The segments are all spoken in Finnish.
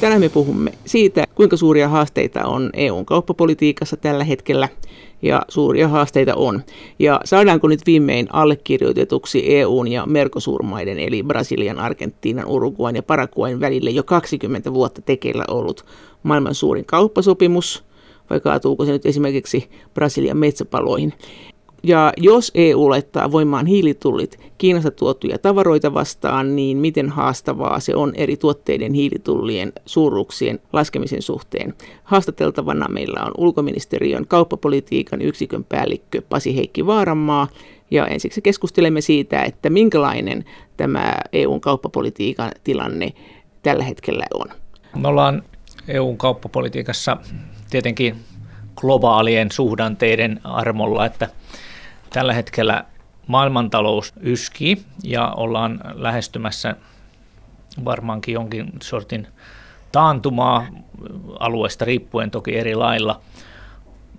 Tänään me puhumme siitä, kuinka suuria haasteita on EUn kauppapolitiikassa tällä hetkellä, ja suuria haasteita on. Ja saadaanko nyt viimein allekirjoitetuksi EUn ja Mercosur-maiden, eli Brasilian, Argentiinan, Uruguayn ja Paraguayn välille jo 20 vuotta tekeillä ollut maailman suurin kauppasopimus, vai kaatuuko se nyt esimerkiksi Brasilian metsäpaloihin. Ja jos EU laittaa voimaan hiilitullit Kiinasta tuotuja tavaroita vastaan, niin miten haastavaa se on eri tuotteiden hiilitullien suuruuksien laskemisen suhteen? Haastateltavana meillä on ulkoministeriön kauppapolitiikan yksikön päällikkö Pasi Heikki Vaaranmaa. Ja ensiksi keskustelemme siitä, että minkälainen tämä EUn kauppapolitiikan tilanne tällä hetkellä on. Me ollaan EUn kauppapolitiikassa tietenkin globaalien suhdanteiden armolla, että Tällä hetkellä maailmantalous yskii ja ollaan lähestymässä varmaankin jonkin sortin taantumaa alueesta riippuen toki eri lailla.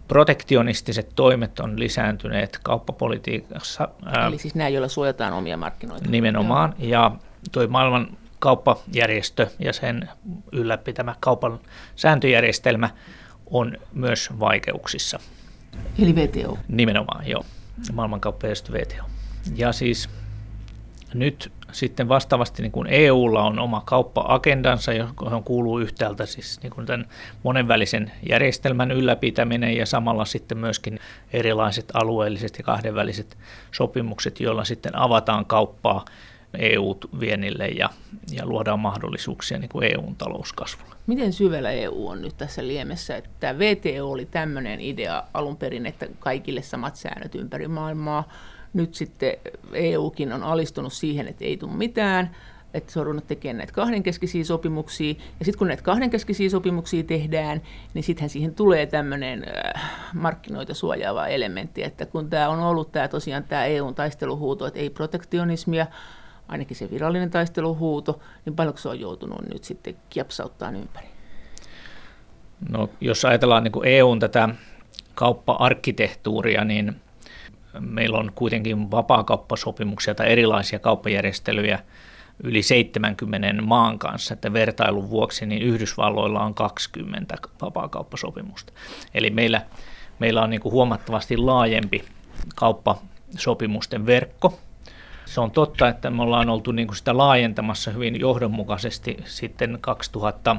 Protektionistiset toimet on lisääntyneet kauppapolitiikassa. Eli siis nämä, joilla suojataan omia markkinoita. Nimenomaan. Joo. Ja toi maailman kauppajärjestö ja sen ylläpitämä kaupan sääntöjärjestelmä on myös vaikeuksissa. Eli VTO. Nimenomaan, joo maailmankauppajärjestö VTO. Ja siis nyt sitten vastaavasti niin kuin EUlla on oma kauppa-agendansa, johon kuuluu yhtäältä siis niin kuin tämän monenvälisen järjestelmän ylläpitäminen ja samalla sitten myöskin erilaiset alueelliset ja kahdenväliset sopimukset, joilla sitten avataan kauppaa EU-vienille ja, ja luodaan mahdollisuuksia niin kuin EUn talouskasvulle. Miten syvällä EU on nyt tässä liemessä? Että VTO oli tämmöinen idea alun perin, että kaikille samat säännöt ympäri maailmaa. Nyt sitten EUkin on alistunut siihen, että ei tule mitään, että se on ruvennut tekemään näitä kahdenkeskisiä sopimuksia. Ja sitten kun näitä kahdenkeskisiä sopimuksia tehdään, niin sittenhän siihen tulee tämmöinen äh, markkinoita suojaava elementti, että kun tämä on ollut tämä tosiaan tämä EUn taisteluhuuto, että ei protektionismia, ainakin se virallinen taisteluhuuto, niin paljonko se on joutunut nyt sitten kiepsauttaa ympäri? No, jos ajatellaan niin EUn tätä kauppa-arkkitehtuuria, niin meillä on kuitenkin vapaakauppasopimuksia tai erilaisia kauppajärjestelyjä yli 70 maan kanssa, että vertailun vuoksi niin Yhdysvalloilla on 20 vapaakauppasopimusta. Eli meillä, meillä on niin kuin huomattavasti laajempi kauppasopimusten verkko, se on totta, että me ollaan oltu niin kuin sitä laajentamassa hyvin johdonmukaisesti sitten 2000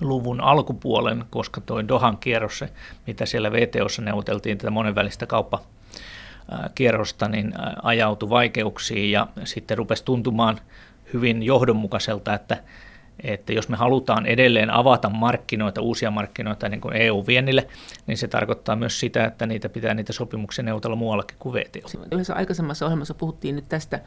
luvun alkupuolen, koska tuo Dohan kierros, mitä siellä VTOssa neuvoteltiin, tätä monenvälistä kauppa kierrosta, niin ajautui vaikeuksiin ja sitten rupesi tuntumaan hyvin johdonmukaiselta, että että jos me halutaan edelleen avata markkinoita, uusia markkinoita niin kuin EU-viennille, niin se tarkoittaa myös sitä, että niitä pitää niitä sopimuksia neuvotella muuallakin kuin VTO. Yhdessä aikaisemmassa ohjelmassa puhuttiin nyt tästä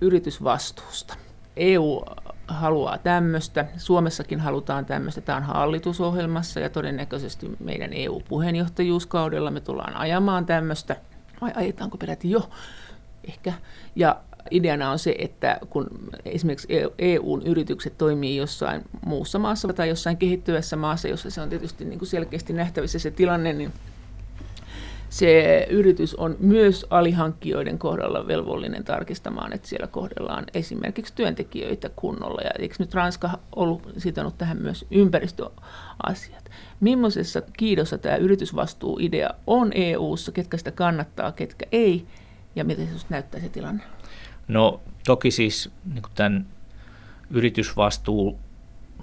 yritysvastuusta. EU haluaa tämmöistä, Suomessakin halutaan tämmöistä, tämä on hallitusohjelmassa ja todennäköisesti meidän EU-puheenjohtajuuskaudella me tullaan ajamaan tämmöistä, vai ajetaanko peräti jo ehkä, ja ideana on se, että kun esimerkiksi EUn e yritykset toimii jossain muussa maassa tai jossain kehittyvässä maassa, jossa se on tietysti niin kuin selkeästi nähtävissä se tilanne, niin se yritys on myös alihankkijoiden kohdalla velvollinen tarkistamaan, että siellä kohdellaan esimerkiksi työntekijöitä kunnolla. Ja eikö nyt Ranska ollut sitonut tähän myös ympäristöasiat? Millaisessa kiidossa tämä yritysvastuuidea on EU-ssa, ketkä sitä kannattaa, ketkä ei, ja miten se näyttää se tilanne? No toki siis niin tämän yritysvastuu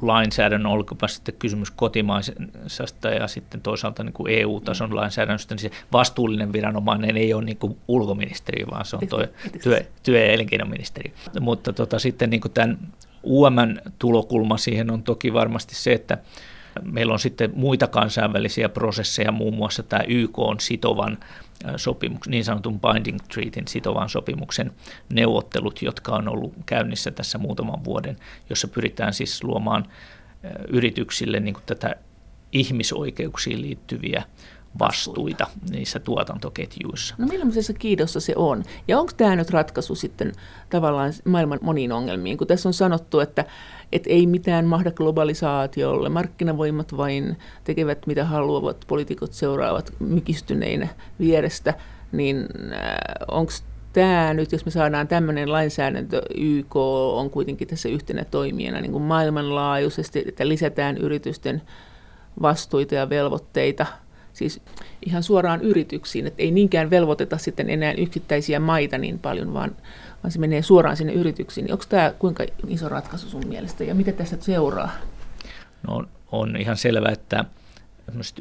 lainsäädännön, olkoonpa sitten kysymys kotimaisesta ja sitten toisaalta niin kuin EU-tason lainsäädännöstä, niin se vastuullinen viranomainen ei ole niin kuin ulkoministeri, vaan se on tuo työ, työ- ja elinkeinoministeri. Mutta tota, sitten niin kuin tämän UMn-tulokulma siihen on toki varmasti se, että Meillä on sitten muita kansainvälisiä prosesseja, muun muassa tämä YK on sitovan sopimuksen, niin sanotun binding treatin sitovan sopimuksen neuvottelut, jotka on ollut käynnissä tässä muutaman vuoden, jossa pyritään siis luomaan yrityksille niin kuin tätä ihmisoikeuksiin liittyviä vastuita niissä tuotantoketjuissa. No millaisessa kiidossa se on? Ja onko tämä nyt ratkaisu sitten tavallaan maailman moniin ongelmiin? Kun tässä on sanottu, että, että ei mitään mahda globalisaatiolle, markkinavoimat vain tekevät mitä haluavat, poliitikot seuraavat mykistyneinä vierestä, niin äh, onko tämä nyt, jos me saadaan tämmöinen lainsäädäntö, YK on kuitenkin tässä yhtenä toimijana niin kuin maailmanlaajuisesti, että lisätään yritysten vastuita ja velvoitteita, siis ihan suoraan yrityksiin, että ei niinkään velvoiteta sitten enää yksittäisiä maita niin paljon, vaan, vaan se menee suoraan sinne yrityksiin. Niin onko tämä kuinka iso ratkaisu sun mielestä ja mitä tästä seuraa? No on ihan selvää, että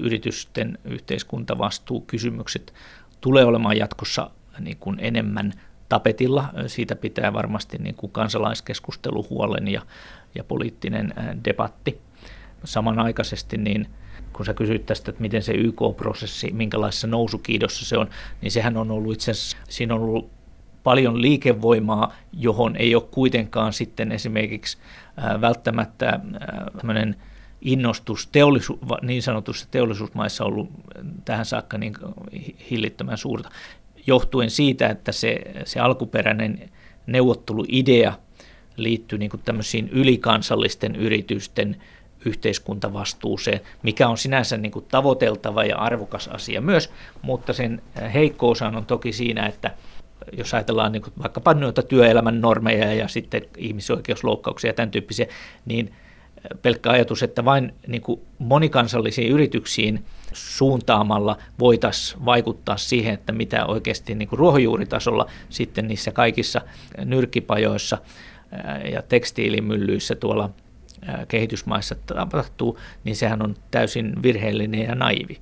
yritysten yhteiskuntavastuukysymykset tulee olemaan jatkossa niin kuin enemmän tapetilla. Siitä pitää varmasti niin kuin kansalaiskeskustelu huolen ja, ja poliittinen debatti. Samanaikaisesti niin kun sä kysyit tästä, että miten se YK-prosessi, minkälaisessa nousukiidossa se on, niin sehän on ollut itse asiassa, siinä on ollut paljon liikevoimaa, johon ei ole kuitenkaan sitten esimerkiksi välttämättä tämmöinen innostus teollisu, niin sanotussa teollisuusmaissa ollut tähän saakka niin hillittömän suurta, johtuen siitä, että se, se alkuperäinen neuvotteluidea liittyy niin kuin tämmöisiin ylikansallisten yritysten yhteiskuntavastuuseen, mikä on sinänsä niin kuin tavoiteltava ja arvokas asia myös, mutta sen heikkous on toki siinä, että jos ajatellaan niin kuin vaikkapa noita työelämän normeja ja sitten ihmisoikeusloukkauksia ja tämän tyyppisiä, niin pelkkä ajatus, että vain niin kuin monikansallisiin yrityksiin suuntaamalla voitaisiin vaikuttaa siihen, että mitä oikeasti niin kuin ruohonjuuritasolla sitten niissä kaikissa nyrkkipajoissa ja tekstiilimyllyissä tuolla kehitysmaissa tapahtuu, niin sehän on täysin virheellinen ja naivi.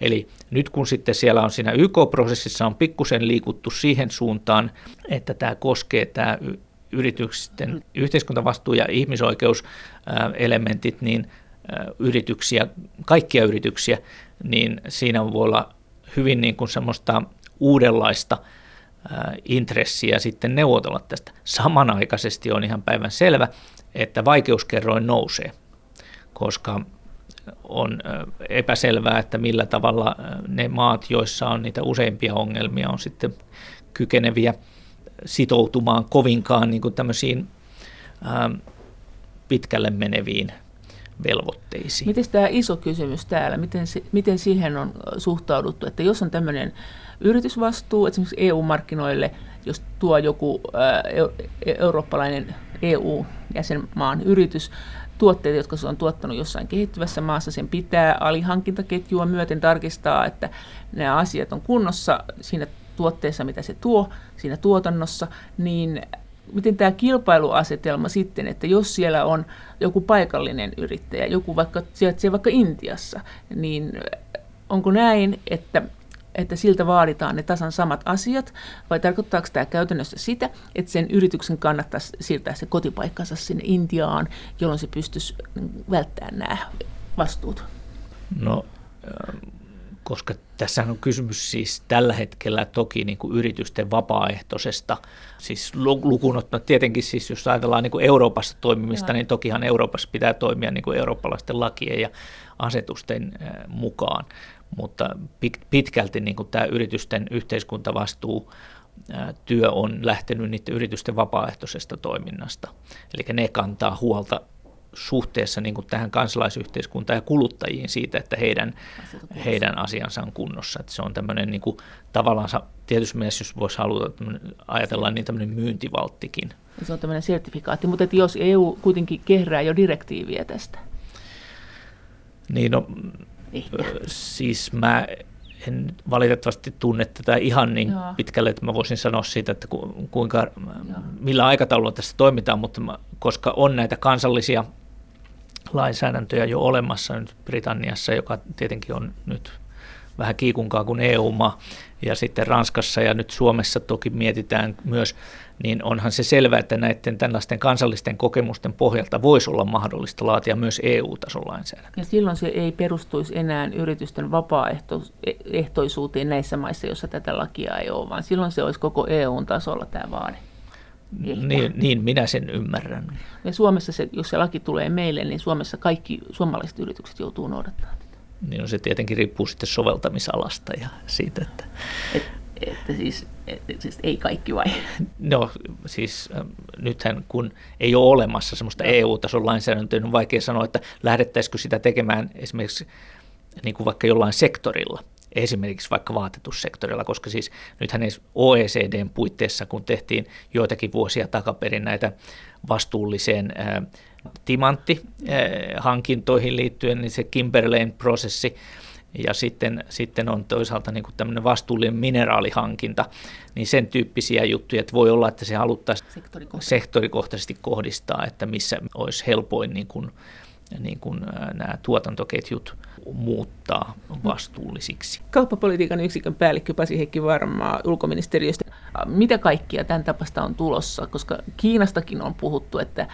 Eli nyt kun sitten siellä on siinä YK-prosessissa on pikkusen liikuttu siihen suuntaan, että tämä koskee tämä yritysten yhteiskuntavastuu- ja ihmisoikeuselementit, niin yrityksiä, kaikkia yrityksiä, niin siinä voi olla hyvin niin kuin semmoista uudenlaista intressiä sitten neuvotella tästä. Samanaikaisesti on ihan päivän selvä, että vaikeuskerroin nousee, koska on epäselvää, että millä tavalla ne maat, joissa on niitä useimpia ongelmia, on sitten kykeneviä sitoutumaan kovinkaan niin kuin tämmöisiin pitkälle meneviin velvoitteisiin. Miten tämä iso kysymys täällä, miten, miten siihen on suhtauduttu, että jos on tämmöinen yritysvastuu esimerkiksi EU-markkinoille, jos tuo joku ää, eurooppalainen EU-jäsenmaan yritys. Tuotteita, jotka se on tuottanut jossain kehittyvässä maassa, sen pitää alihankintaketjua myöten tarkistaa, että nämä asiat on kunnossa siinä tuotteessa, mitä se tuo siinä tuotannossa, niin miten tämä kilpailuasetelma sitten, että jos siellä on joku paikallinen yrittäjä, joku vaikka sijaitsee vaikka Intiassa, niin onko näin, että että siltä vaaditaan ne tasan samat asiat, vai tarkoittaako tämä käytännössä sitä, että sen yrityksen kannattaisi siirtää se kotipaikkansa sinne Intiaan, jolloin se pystyisi välttämään nämä vastuut? No, koska tässä on kysymys siis tällä hetkellä toki niin kuin yritysten vapaaehtoisesta, siis lukuun tietenkin siis jos ajatellaan niin kuin Euroopassa toimimista, ja. niin tokihan Euroopassa pitää toimia niin kuin eurooppalaisten lakien ja asetusten mukaan, mutta pitkälti niin kuin tämä yritysten yhteiskuntavastuu työ on lähtenyt niiden yritysten vapaaehtoisesta toiminnasta. Eli ne kantaa huolta suhteessa niin kuin tähän kansalaisyhteiskuntaan ja kuluttajiin siitä, että heidän, heidän asiansa on kunnossa. Että se on tämmöinen niin kuin, tavallaan, tietysti mielessä, jos voisi haluta ajatella, niin tämmöinen myyntivalttikin. Se on tämmöinen sertifikaatti, mutta että jos EU kuitenkin kehrää jo direktiiviä tästä? Niin no, Ehkä. siis mä en valitettavasti tunne tätä ihan niin Joo. pitkälle, että mä voisin sanoa siitä, että kuinka, Joo. millä aikataululla tässä toimitaan, mutta mä, koska on näitä kansallisia lainsäädäntöjä jo olemassa nyt Britanniassa, joka tietenkin on nyt vähän kiikunkaa kuin EU-maa, ja sitten Ranskassa ja nyt Suomessa toki mietitään myös, niin onhan se selvää, että näiden tällaisten kansallisten kokemusten pohjalta voisi olla mahdollista laatia myös EU-tason lainsäädäntöä. Ja silloin se ei perustuisi enää yritysten vapaaehtoisuuteen näissä maissa, joissa tätä lakia ei ole, vaan silloin se olisi koko EU-tasolla tämä vaade. Niin, niin, minä sen ymmärrän. Ja Suomessa, se, jos se laki tulee meille, niin Suomessa kaikki suomalaiset yritykset joutuu noudattamaan tätä. Niin no se tietenkin riippuu sitten soveltamisalasta ja siitä, että... Et, että siis, et, siis ei kaikki vai? No siis äh, nythän kun ei ole olemassa semmoista no. EU-tason lainsäädäntöä, niin on vaikea sanoa, että lähdettäisikö sitä tekemään esimerkiksi niin kuin vaikka jollain sektorilla. esimerkiksi vaikka vaatetussektorilla, koska siis nythän OECDn puitteissa, kun tehtiin joitakin vuosia takaperin näitä vastuulliseen timanttihankintoihin liittyen, niin se Kimberleyn prosessi ja sitten, sitten on toisaalta niin tämmöinen vastuullinen mineraalihankinta, niin sen tyyppisiä juttuja, että voi olla, että se haluttaisiin sektorikohtaisesti, sektorikohtaisesti kohdistaa, että missä olisi helpoin niin kuin, niin kuin nämä tuotantoketjut muuttaa vastuullisiksi. Kauppapolitiikan yksikön päällikkö Pasi Heikki Varmaa ulkoministeriöstä. Mitä kaikkia tämän tapasta on tulossa? Koska Kiinastakin on puhuttu, että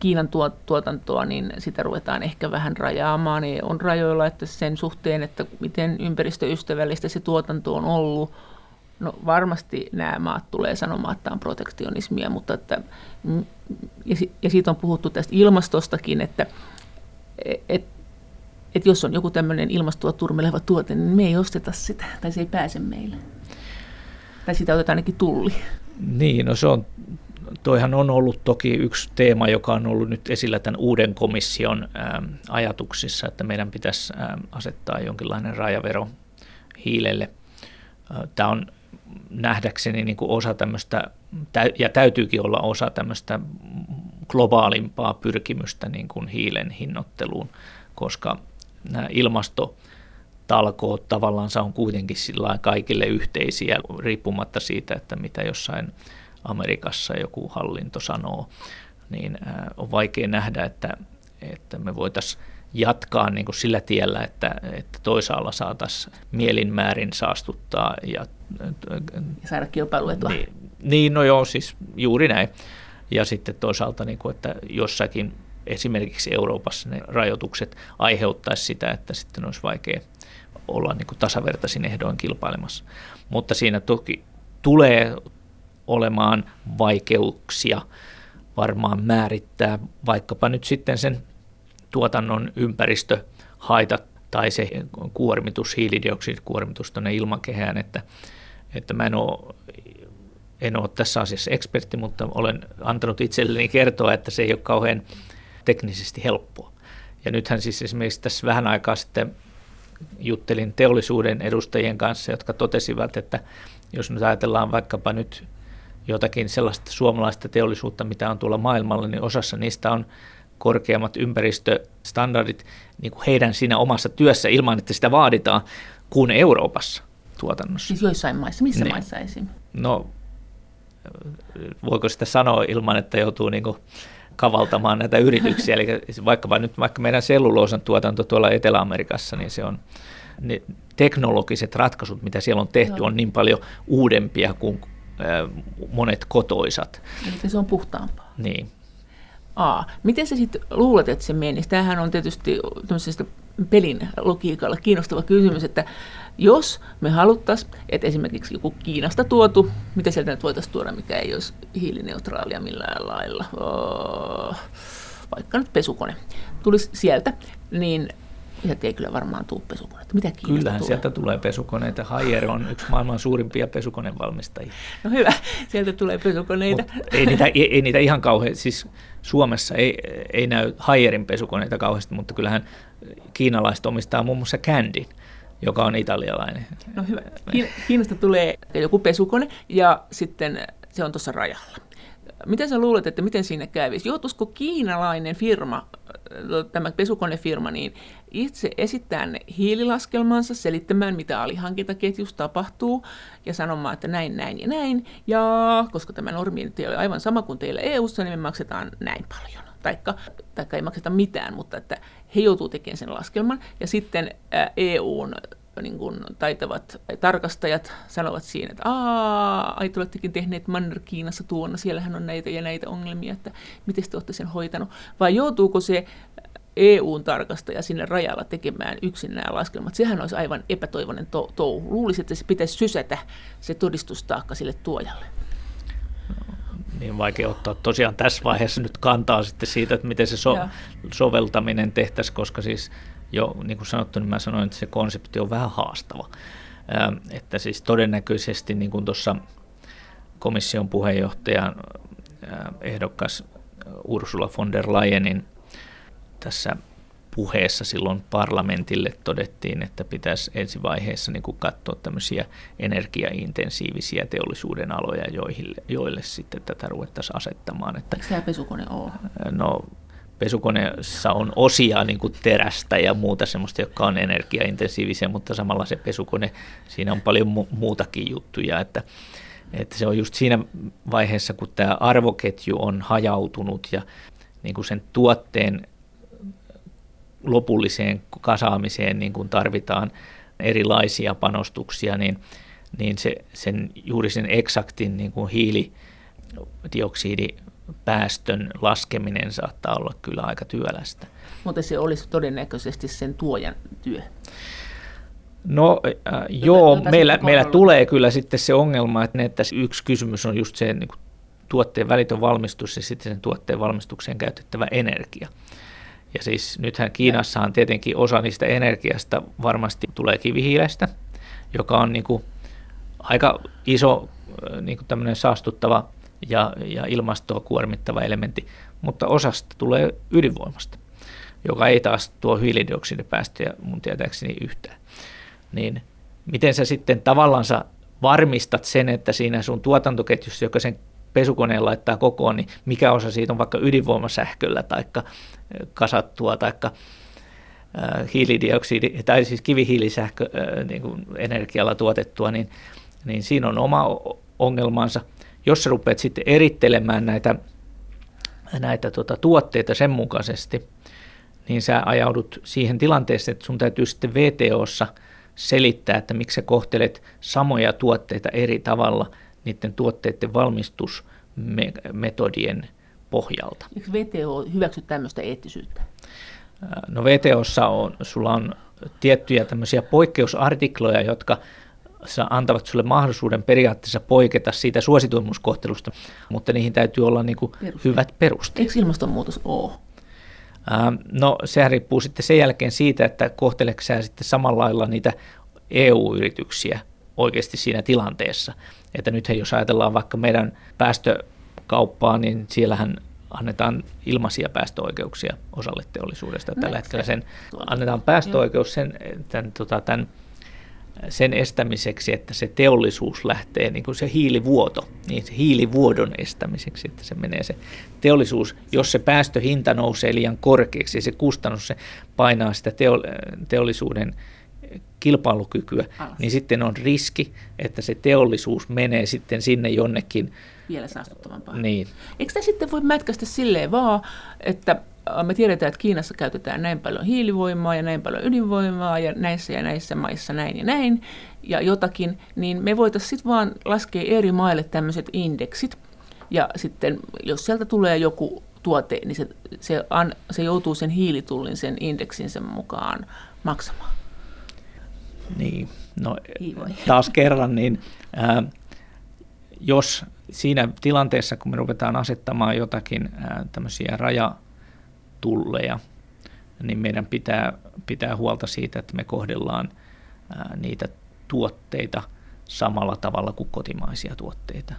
Kiinan tuotantoa, niin sitä ruvetaan ehkä vähän rajaamaan. Niin on rajoilla että sen suhteen, että miten ympäristöystävällistä se tuotanto on ollut. No varmasti nämä maat tulee sanomaan, että on protektionismia, mutta että, ja siitä on puhuttu tästä ilmastostakin, että, että että jos on joku tämmöinen ilmastoa turmeleva tuote, niin me ei osteta sitä, tai se ei pääse meille. Tai sitä otetaan ainakin tulli. Niin, no se on, toihan on ollut toki yksi teema, joka on ollut nyt esillä tämän uuden komission ää, ajatuksissa, että meidän pitäisi ää, asettaa jonkinlainen rajavero hiilelle. Tämä on nähdäkseni niin kuin osa tämmöistä, ja täytyykin olla osa tämmöistä globaalimpaa pyrkimystä niin kuin hiilen hinnoitteluun, koska nämä ilmastotalkoot tavallaan on kuitenkin sillä kaikille yhteisiä, riippumatta siitä, että mitä jossain Amerikassa joku hallinto sanoo, niin on vaikea nähdä, että, että me voitaisiin jatkaa niin kuin sillä tiellä, että, että toisaalla saataisiin mielinmäärin saastuttaa. Ja, ja saada kilpailuetua. Niin, niin, no joo, siis juuri näin. Ja sitten toisaalta, niin kuin, että jossakin esimerkiksi Euroopassa ne rajoitukset aiheuttaisi sitä, että sitten olisi vaikea olla niin kuin tasavertaisin ehdoin kilpailemassa. Mutta siinä toki tulee olemaan vaikeuksia varmaan määrittää vaikkapa nyt sitten sen tuotannon ympäristöhaitat tai se kuormitus, hiilidioksidikuormitus tuonne ilmakehään, että, että mä en ole, en ole tässä asiassa ekspertti, mutta olen antanut itselleni kertoa, että se ei ole kauhean teknisesti helppoa. Ja nythän siis esimerkiksi tässä vähän aikaa sitten juttelin teollisuuden edustajien kanssa, jotka totesivat, että jos nyt ajatellaan vaikkapa nyt jotakin sellaista suomalaista teollisuutta, mitä on tuolla maailmalla, niin osassa niistä on korkeammat ympäristöstandardit niin kuin heidän siinä omassa työssä ilman, että sitä vaaditaan, kuin Euroopassa tuotannossa. Siis joissain maissa, missä niin. maissa esim? No, voiko sitä sanoa ilman, että joutuu niin kuin kavaltamaan näitä yrityksiä. Eli vaikka, nyt, vaikka meidän selluloosan tuotanto tuolla Etelä-Amerikassa, niin se on ne teknologiset ratkaisut, mitä siellä on tehty, Joo. on niin paljon uudempia kuin monet kotoisat. Eli se on puhtaampaa. Niin. Aa, miten sä sitten luulet, että se menisi? Tämähän on tietysti pelin logiikalla kiinnostava kysymys, että jos me haluttaisiin, että esimerkiksi joku Kiinasta tuotu, mitä sieltä nyt voitaisiin tuoda, mikä ei olisi hiilineutraalia millään lailla, öö, vaikka nyt pesukone, tulisi sieltä, niin Sieltä ei kyllä varmaan tule pesukoneita. Mitä Kyllähän tulee? sieltä tulee pesukoneita. Haier on yksi maailman suurimpia pesukonevalmistajia. No hyvä, sieltä tulee pesukoneita. Mut ei, niitä, ei, ei niitä ihan kauhean, siis Suomessa ei, ei näy Haierin pesukoneita kauheasti, mutta kyllähän kiinalaiset omistaa muun muassa Candyn joka on italialainen. No hyvä. Kiinasta tulee joku pesukone ja sitten se on tuossa rajalla. Miten sä luulet, että miten siinä kävisi? Joutuisiko kiinalainen firma, tämä pesukonefirma, niin itse esittää ne hiililaskelmansa, selittämään, mitä alihankintaketjussa tapahtuu, ja sanomaan, että näin, näin ja näin, ja koska tämä normi nyt ei ole aivan sama kuin teillä EU-ssa, niin me maksetaan näin paljon. Taikka, taikka ei makseta mitään, mutta että he joutuu tekemään sen laskelman, ja sitten EUn niin kuin taitavat tarkastajat sanovat siinä, että ai te olettekin tehneet Manner-Kiinassa tuonna, siellähän on näitä ja näitä ongelmia, että miten te olette sen hoitanut, vai joutuuko se EUn tarkastaja sinne rajalla tekemään yksin nämä laskelmat. Sehän olisi aivan epätoivoinen to- touhu. Luulisi, että se pitäisi sysätä se todistustaakka sille tuojalle. No, niin vaikea ottaa tosiaan tässä vaiheessa nyt kantaa sitten siitä, että miten se so- soveltaminen tehtäisiin, koska siis jo niin kuin sanottu, niin mä sanoin, että se konsepti on vähän haastava. Että siis todennäköisesti niin kuin tuossa komission puheenjohtajan ehdokkas Ursula von der Leyenin tässä puheessa silloin parlamentille todettiin, että pitäisi ensivaiheessa niin kuin katsoa tämmöisiä energiaintensiivisiä teollisuuden aloja, joille, joille sitten tätä ruvettaisiin asettamaan. Että, Eikö tämä pesukone ole? No pesukoneessa on osia niin kuin terästä ja muuta semmoista, jotka on energiaintensiivisiä, mutta samalla se pesukone, siinä on paljon mu- muutakin juttuja, että, että se on just siinä vaiheessa, kun tämä arvoketju on hajautunut ja niin kuin sen tuotteen lopulliseen kasaamiseen niin kuin tarvitaan erilaisia panostuksia, niin, niin se, sen, juuri sen eksaktin niin kuin hiilidioksidipäästön laskeminen saattaa olla kyllä aika työlästä. Mutta se olisi todennäköisesti sen tuojan työ. No äh, joo, meillä, meillä tulee kyllä sitten se ongelma, että, että yksi kysymys on just se niin kuin tuotteen välitön valmistus ja sitten sen tuotteen valmistukseen käytettävä energia. Ja siis nythän Kiinassahan tietenkin osa niistä energiasta varmasti tulee kivihiilestä, joka on niin kuin aika iso niin kuin tämmöinen saastuttava ja, ja ilmastoa kuormittava elementti, mutta osasta tulee ydinvoimasta, joka ei taas tuo hiilidioksidipäästöjä mun tietääkseni yhtään. Niin miten sä sitten tavallaan varmistat sen, että siinä sun tuotantoketjussa, joka sen pesukoneen laittaa kokoon, niin mikä osa siitä on vaikka ydinvoimasähköllä tai kasattua tai hiilidioksidi, tai siis kivihiilisähkö niin kuin energialla tuotettua, niin, niin siinä on oma ongelmansa. Jos sä rupeat sitten erittelemään näitä, näitä tota, tuotteita sen mukaisesti, niin sä ajaudut siihen tilanteeseen, että sun täytyy sitten VTOssa selittää, että miksi sä kohtelet samoja tuotteita eri tavalla niiden tuotteiden valmistusmetodien pohjalta. Eikö VTO hyväksy tämmöistä eettisyyttä? No VTOssa on, sulla on tiettyjä tämmöisiä poikkeusartikloja, jotka antavat sulle mahdollisuuden periaatteessa poiketa siitä suosituimmuuskohtelusta, mutta niihin täytyy olla niin kuin hyvät perusteet. Eikö ilmastonmuutos ole? No sehän riippuu sitten sen jälkeen siitä, että kohteleeko sä sitten samalla lailla niitä EU-yrityksiä oikeasti siinä tilanteessa. Että nythän jos ajatellaan vaikka meidän päästökauppaa, niin siellähän annetaan ilmaisia päästöoikeuksia osalle teollisuudesta. Tällä hetkellä sen annetaan päästöoikeus sen, tämän, tota, tämän, sen estämiseksi, että se teollisuus lähtee, niin kuin se hiilivuoto, niin se hiilivuodon estämiseksi, että se menee se teollisuus, jos se päästöhinta nousee liian korkeaksi, se kustannus se painaa sitä teollisuuden kilpailukykyä, Alas. niin sitten on riski, että se teollisuus menee sitten sinne jonnekin. Vielä saastuttavampaa. Niin. Eikö tämä sitten voi mätkästä silleen vaan, että me tiedetään, että Kiinassa käytetään näin paljon hiilivoimaa ja näin paljon ydinvoimaa ja näissä ja näissä maissa näin ja näin ja jotakin, niin me voitaisiin sitten vaan laskea eri maille tämmöiset indeksit ja sitten jos sieltä tulee joku tuote, niin se, se, an, se joutuu sen hiilitullin sen indeksinsä mukaan maksamaan. Niin, no taas kerran, niin ää, jos siinä tilanteessa, kun me ruvetaan asettamaan jotakin ää, tämmöisiä rajatulleja, niin meidän pitää pitää huolta siitä, että me kohdellaan niitä tuotteita samalla tavalla kuin kotimaisia tuotteita.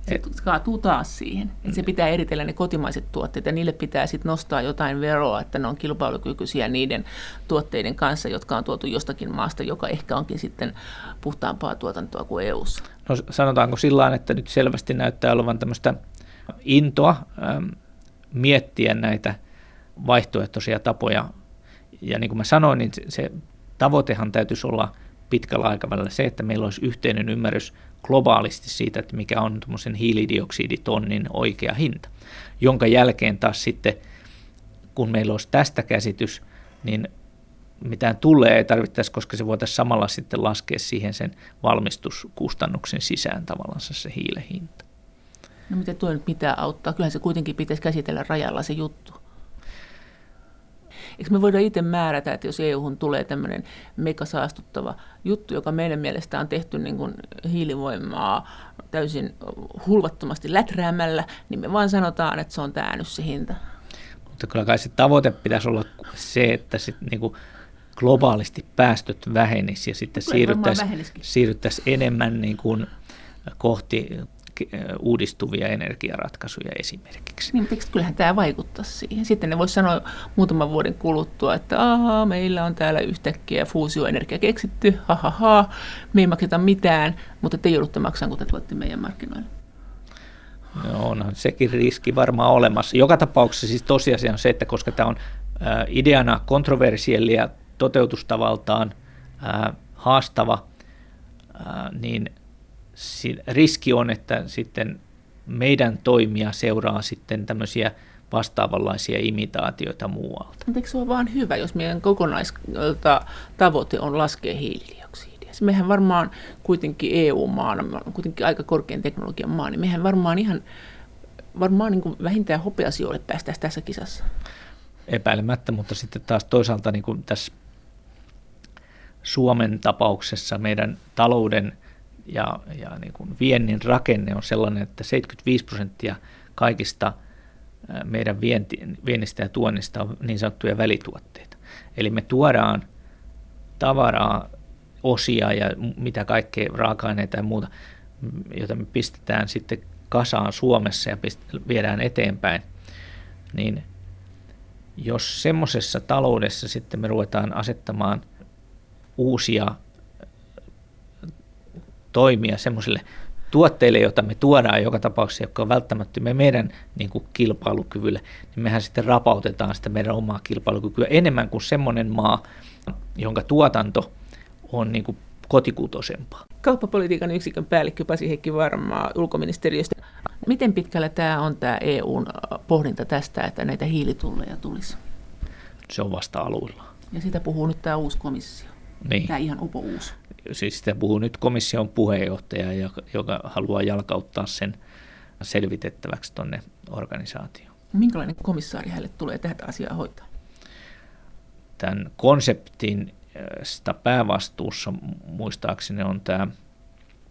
Se kaatuu taas siihen, että se pitää eritellä ne kotimaiset tuotteet ja niille pitää sitten nostaa jotain veroa, että ne on kilpailukykyisiä niiden tuotteiden kanssa, jotka on tuotu jostakin maasta, joka ehkä onkin sitten puhtaampaa tuotantoa kuin EU:ssa. No sanotaanko sillä että nyt selvästi näyttää olevan tämmöistä intoa ähm, miettiä näitä vaihtoehtoisia tapoja. Ja niin kuin mä sanoin, niin se, tavoitehan täytyisi olla pitkällä aikavälillä se, että meillä olisi yhteinen ymmärrys globaalisti siitä, että mikä on tuommoisen hiilidioksiditonnin oikea hinta, jonka jälkeen taas sitten, kun meillä olisi tästä käsitys, niin mitään tulee ei tarvittaisi, koska se voitaisiin samalla sitten laskea siihen sen valmistuskustannuksen sisään tavallaan se hiilehinta. No miten tuo nyt pitää auttaa? Kyllähän se kuitenkin pitäisi käsitellä rajalla se juttu. Eikö me voida itse määrätä, että jos EU-hun tulee tämmöinen megasaastuttava juttu, joka meidän mielestä on tehty niin kuin hiilivoimaa täysin hulvattomasti läträämällä, niin me vaan sanotaan, että se on tämä nyt se hinta. Mutta kyllä kai se tavoite pitäisi olla se, että sit niin kuin globaalisti päästöt vähenisivät ja sitten siirryttäisiin siirryttäisi enemmän niin kuin kohti uudistuvia energiaratkaisuja esimerkiksi. Niin, mutta kyllähän tämä vaikuttaa siihen. Sitten ne voisi sanoa muutaman vuoden kuluttua, että ahaa, meillä on täällä yhtäkkiä fuusioenergia keksitty, ha, ha, ha me ei makseta mitään, mutta te joudutte maksamaan, kun te tuotte meidän markkinoille. No onhan sekin riski varmaan olemassa. Joka tapauksessa siis tosiasia on se, että koska tämä on äh, ideana kontroversiellia toteutustavaltaan äh, haastava, äh, niin riski on, että sitten meidän toimia seuraa sitten tämmöisiä vastaavanlaisia imitaatioita muualta. Eikö se ole vaan hyvä, jos meidän kokonaistavoite on laskea hiilidioksidia? Mehän varmaan kuitenkin EU-maana, kuitenkin aika korkean teknologian maa, niin mehän varmaan ihan varmaan niin kuin vähintään hopeasioille päästäisiin tässä kisassa. Epäilemättä, mutta sitten taas toisaalta niin kuin tässä Suomen tapauksessa meidän talouden – ja, ja niin kuin viennin rakenne on sellainen, että 75 prosenttia kaikista meidän vienti, viennistä ja tuonnista on niin sanottuja välituotteita. Eli me tuodaan tavaraa, osia ja mitä kaikkea, raaka-aineita ja muuta, jota me pistetään sitten kasaan Suomessa ja pist- viedään eteenpäin, niin jos semmoisessa taloudessa sitten me ruvetaan asettamaan uusia toimia semmoisille tuotteille, joita me tuodaan joka tapauksessa, jotka on välttämättömiä meidän niin kuin kilpailukyvylle, niin mehän sitten rapautetaan sitä meidän omaa kilpailukykyä enemmän kuin semmoinen maa, jonka tuotanto on niin kuin kotikutoisempaa. Kauppapolitiikan yksikön päällikkö Pasi Heikki Varmaa ulkoministeriöstä. Miten pitkällä tämä on tämä EUn pohdinta tästä, että näitä hiilitulleja tulisi? Se on vasta aluilla. Ja sitä puhuu nyt tämä uusi komissio. Niin. Tämä ihan upo uusi siis sitä puhuu nyt komission puheenjohtaja, joka haluaa jalkauttaa sen selvitettäväksi tuonne organisaatioon. Minkälainen komissaari hänelle tulee tätä asiaa hoitaa? Tämän konseptin sitä päävastuussa muistaakseni on tämä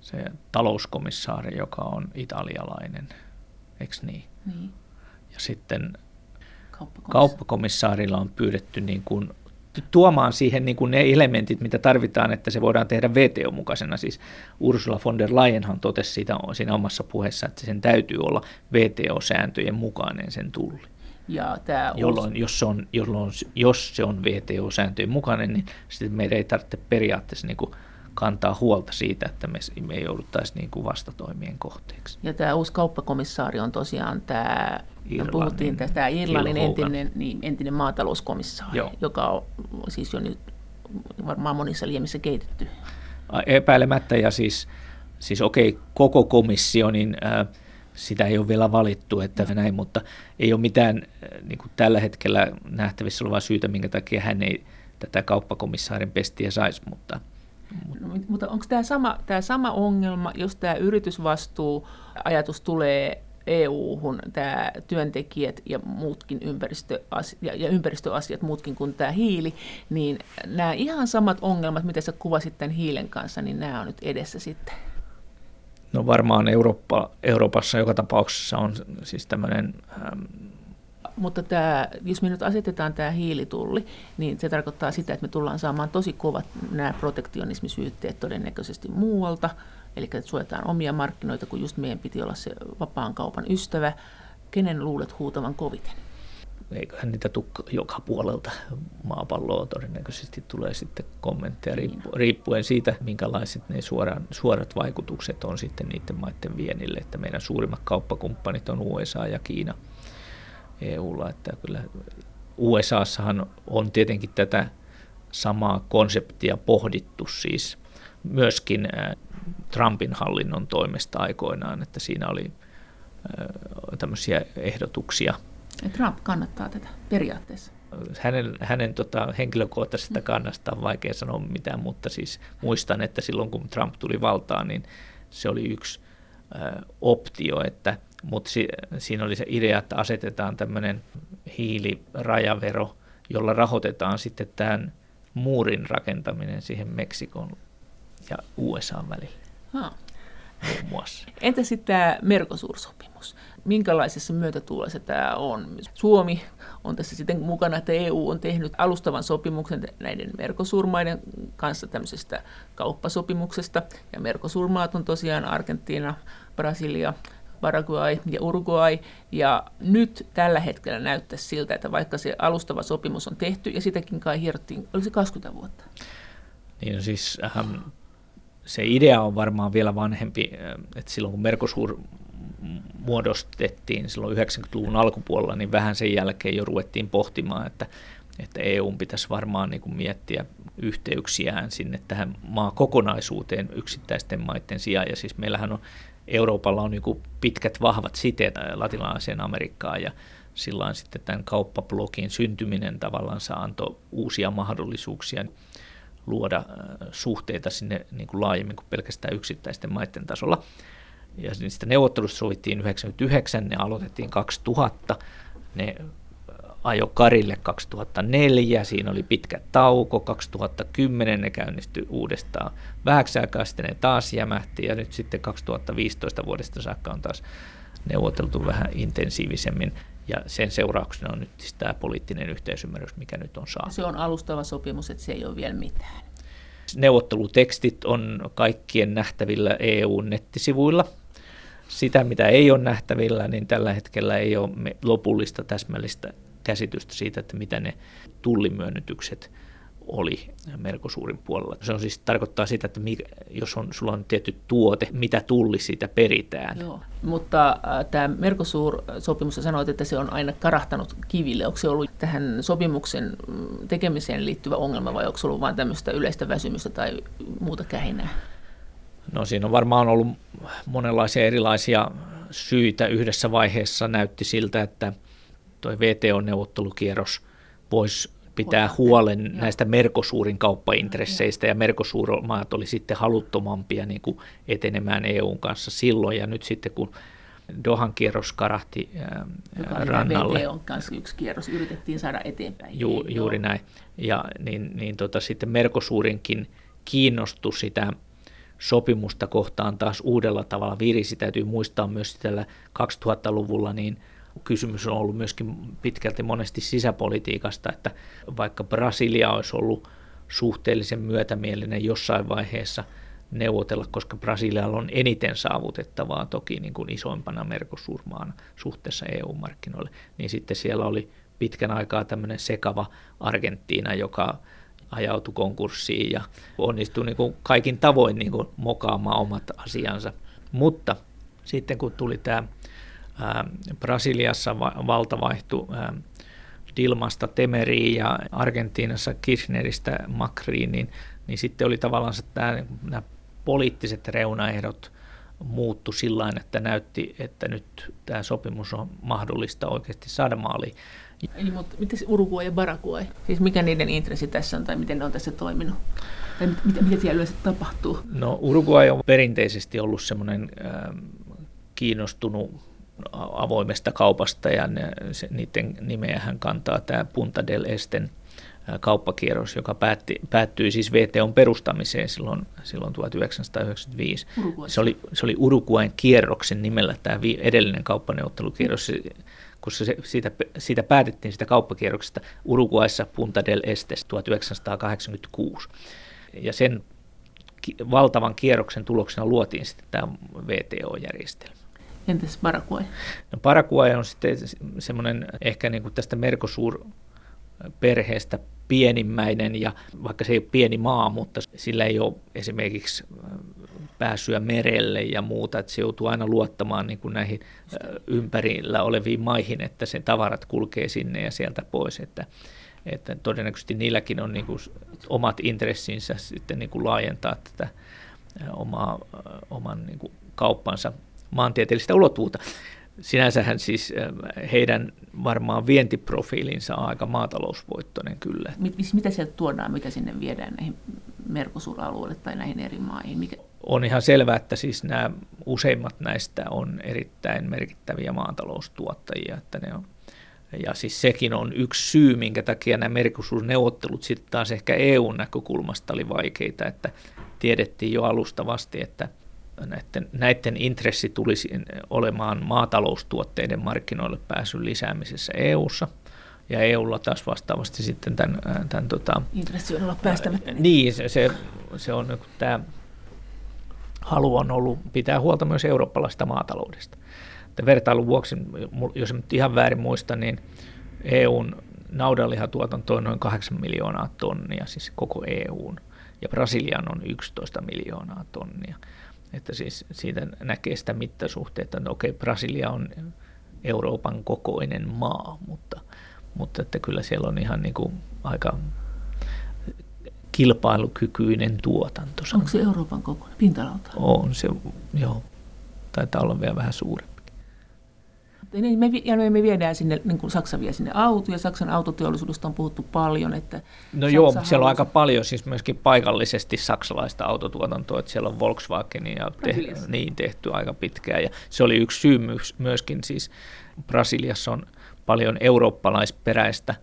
se talouskomissaari, joka on italialainen, eikö niin? niin. Ja sitten kauppakomissaarilla on pyydetty niin kuin tuomaan siihen niin kuin ne elementit, mitä tarvitaan, että se voidaan tehdä VTO-mukaisena. Siis Ursula von der Leyenhan totesi siitä siinä omassa puheessa, että sen täytyy olla VTO-sääntöjen mukainen sen tulli. Ja tämä jolloin, jos, se on, jolloin, jos se on VTO-sääntöjen mukainen, niin sitten meidän ei tarvitse periaatteessa niin kuin kantaa huolta siitä, että me, me jouduttaisi niin kuin vastatoimien kohteeksi. Ja tämä uusi kauppakomissaari on tosiaan tämä, Irlannin, puhuttiin tästä Irlannin entinen, niin, entinen maatalouskomissaari, Joo. joka on siis jo nyt varmaan monissa liemissä keitetty. Epäilemättä ja siis, siis okei, okay, koko komissio, niin äh, sitä ei ole vielä valittu, että näin, mutta ei ole mitään niin kuin tällä hetkellä nähtävissä olevaa syytä, minkä takia hän ei tätä kauppakomissaarin pestiä saisi, mutta – No, mutta onko tämä sama, tämä sama ongelma, jos tämä yritysvastuu ajatus tulee EU-hun, tämä työntekijät ja muutkin ympäristöasiat, ja, ja ympäristöasiat muutkin kuin tämä hiili, niin nämä ihan samat ongelmat, mitä sä kuvasit tämän hiilen kanssa, niin nämä on nyt edessä sitten. No varmaan Eurooppa, Euroopassa joka tapauksessa on siis tämmöinen ähm, mutta tämä, jos me nyt asetetaan tämä hiilitulli, niin se tarkoittaa sitä, että me tullaan saamaan tosi kovat nämä protektionismisyytteet todennäköisesti muualta, eli että suojataan omia markkinoita, kun just meidän piti olla se vapaan kaupan ystävä. Kenen luulet huutavan koviten? Eiköhän niitä tule joka puolelta maapalloa todennäköisesti tulee sitten kommentteja niin. riippuen siitä, minkälaiset ne suoran, suorat vaikutukset on sitten niiden maiden vienille, että meidän suurimmat kauppakumppanit on USA ja Kiina – EUlla, että kyllä USAssahan on tietenkin tätä samaa konseptia pohdittu siis myöskin Trumpin hallinnon toimesta aikoinaan, että siinä oli tämmöisiä ehdotuksia. Ja Trump kannattaa tätä periaatteessa. Hänen, hänen tota, henkilökohtaisesta kannasta on vaikea sanoa mitään, mutta siis muistan, että silloin kun Trump tuli valtaan, niin se oli yksi optio, että mutta si, siinä oli se idea, että asetetaan tämmöinen hiilirajavero, jolla rahoitetaan sitten tämän muurin rakentaminen siihen Meksikon ja USA välille. Ha. Muun muassa. Entä sitten tämä Mercosur-sopimus? minkälaisessa myötätuulessa tämä on. Suomi on tässä sitten mukana, että EU on tehnyt alustavan sopimuksen näiden merkosurmaiden kanssa tämmöisestä kauppasopimuksesta. Ja merkosurmaat on tosiaan Argentiina, Brasilia, Paraguay ja Uruguay. Ja nyt tällä hetkellä näyttää siltä, että vaikka se alustava sopimus on tehty, ja sitäkin kai hierottiin, oli se 20 vuotta? Niin siis ähm, se idea on varmaan vielä vanhempi, äh, että silloin kun Mercosur muodostettiin silloin 90-luvun alkupuolella, niin vähän sen jälkeen jo ruvettiin pohtimaan, että, että EU pitäisi varmaan niin kuin miettiä yhteyksiään sinne tähän maakokonaisuuteen yksittäisten maiden sijaan. Ja siis meillähän on, Euroopalla on niin pitkät vahvat siteet latinalaiseen Amerikkaan ja sillä sitten tämän kauppablokin syntyminen tavallaan antoi uusia mahdollisuuksia luoda äh, suhteita sinne niin kuin laajemmin kuin pelkästään yksittäisten maiden tasolla. Ja niistä neuvottelusta sovittiin 99, ne aloitettiin 2000, ne ajo Karille 2004, siinä oli pitkä tauko, 2010 ne käynnistyi uudestaan vähäksi aikaa, sitten ne taas jämähti ja nyt sitten 2015 vuodesta saakka on taas neuvoteltu vähän intensiivisemmin. Ja sen seurauksena on nyt siis tämä poliittinen yhteisymmärrys, mikä nyt on saatu. Se on alustava sopimus, että se ei ole vielä mitään. Neuvottelutekstit on kaikkien nähtävillä EU-nettisivuilla. Sitä, mitä ei ole nähtävillä, niin tällä hetkellä ei ole lopullista täsmällistä käsitystä siitä, että mitä ne tullimyönnytykset oli Merkosuurin puolella. Se on siis, tarkoittaa sitä, että jos on, sulla on tietty tuote, mitä tulli siitä peritään. Joo, mutta äh, tämä Merkosuur-sopimus sanoit, että se on aina karahtanut kiville. Onko se ollut tähän sopimuksen mm, tekemiseen liittyvä ongelma vai onko se ollut vain tämmöistä yleistä väsymystä tai muuta kähinää? No siinä on varmaan ollut monenlaisia erilaisia syitä. Yhdessä vaiheessa näytti siltä, että tuo VTO-neuvottelukierros voisi pitää huolen näistä Merkosuurin kauppaintresseistä, ja Merkosuurmaat oli sitten haluttomampia niin kuin etenemään EUn kanssa silloin, ja nyt sitten kun Dohan kierros karahti ää, Joka rannalle. on kanssa yksi kierros, yritettiin saada eteenpäin. Ju, juuri näin. Ja niin, niin tota, sitten Merkosuurinkin kiinnostui sitä sopimusta kohtaan taas uudella tavalla virisi. Täytyy muistaa myös tällä 2000-luvulla, niin – kysymys on ollut myöskin pitkälti monesti sisäpolitiikasta, että vaikka Brasilia olisi ollut suhteellisen myötämielinen jossain vaiheessa neuvotella, koska Brasilialla on eniten saavutettavaa toki niin kuin isoimpana merkosurmaana suhteessa EU-markkinoille, niin sitten siellä oli pitkän aikaa tämmöinen sekava Argentiina, joka ajautui konkurssiin ja onnistui niin kuin kaikin tavoin niin kuin mokaamaan omat asiansa. Mutta sitten kun tuli tämä Brasiliassa valta vaihtui Dilmasta Temeriin ja Argentiinassa Kirchneristä Macriin, niin, niin sitten oli tavallaan tämä, nämä poliittiset reunaehdot muuttu sillä että näytti, että nyt tämä sopimus on mahdollista oikeasti saada maaliin. Eli, mutta miten Uruguay ja Paraguay? Siis mikä niiden intressi tässä on tai miten ne on tässä toiminut? Tai mit, mitä, mitä siellä yleensä tapahtuu? No Uruguay on perinteisesti ollut semmoinen äh, kiinnostunut avoimesta kaupasta ja ne, se, niiden nimeähän kantaa tämä Punta del Esten kauppakierros, joka päätti, päättyi siis VTOn perustamiseen silloin, silloin 1995. Se oli, se oli Uruguayn kierroksen nimellä tämä edellinen kauppaneuvottelukierros, kun se, siitä, siitä päätettiin sitä kauppakierroksesta Uruguayssa Punta del Estes 1986. Ja sen valtavan kierroksen tuloksena luotiin sitten tämä VTO-järjestelmä. Entäs Paraguay? No Paraguay on sitten semmoinen ehkä niin kuin tästä Mercosur-perheestä pienimmäinen, ja vaikka se ei ole pieni maa, mutta sillä ei ole esimerkiksi äh, pääsyä merelle ja muuta, että se joutuu aina luottamaan niin kuin näihin äh, ympärillä oleviin maihin, että sen tavarat kulkee sinne ja sieltä pois, että, että todennäköisesti niilläkin on niin kuin omat intressinsä sitten niin kuin laajentaa tätä äh, omaa, oman niin kuin kauppansa maantieteellistä ulottuvuutta. Sinänsähän siis äh, heidän varmaan vientiprofiilinsa on aika maatalousvoittoinen kyllä. Mitä sieltä tuodaan, mitä sinne viedään näihin Mercosur-alueille tai näihin eri maihin? Mikä? On ihan selvää, että siis nämä useimmat näistä on erittäin merkittäviä maataloustuottajia, että ne on ja siis sekin on yksi syy, minkä takia nämä Mercosur-neuvottelut sitten taas ehkä EUn näkökulmasta oli vaikeita, että tiedettiin jo alustavasti, että näiden, näiden intressi tulisi olemaan maataloustuotteiden markkinoille pääsyn lisäämisessä EU:ssa ja EUlla taas vastaavasti sitten tämän... tämän tota, Intressi on olla päästämättä. Niin, se, se, se on niin tämä halu on ollut pitää huolta myös eurooppalaisesta maataloudesta. Että vertailun vuoksi, jos en nyt ihan väärin muista, niin EUn naudanlihatuotanto on noin 8 miljoonaa tonnia, siis koko EUn, ja Brasilian on 11 miljoonaa tonnia. Että siis siitä näkee sitä mittasuhteetta, että no okei, Brasilia on Euroopan kokoinen maa, mutta, mutta että kyllä siellä on ihan niin kuin aika kilpailukykyinen tuotanto. Onko se Euroopan kokoinen pinta On se, joo. Taitaa olla vielä vähän suurempi. Niin me, ja me viedään sinne, niin kuin Saksa vie sinne auto, ja Saksan autoteollisuudesta on puhuttu paljon. Että no Saksa joo, halusi... siellä on aika paljon siis myöskin paikallisesti saksalaista autotuotantoa, että siellä on Volkswagenia te, niin tehty aika pitkään, ja se oli yksi syy myöskin siis Brasiliassa on paljon eurooppalaisperäistä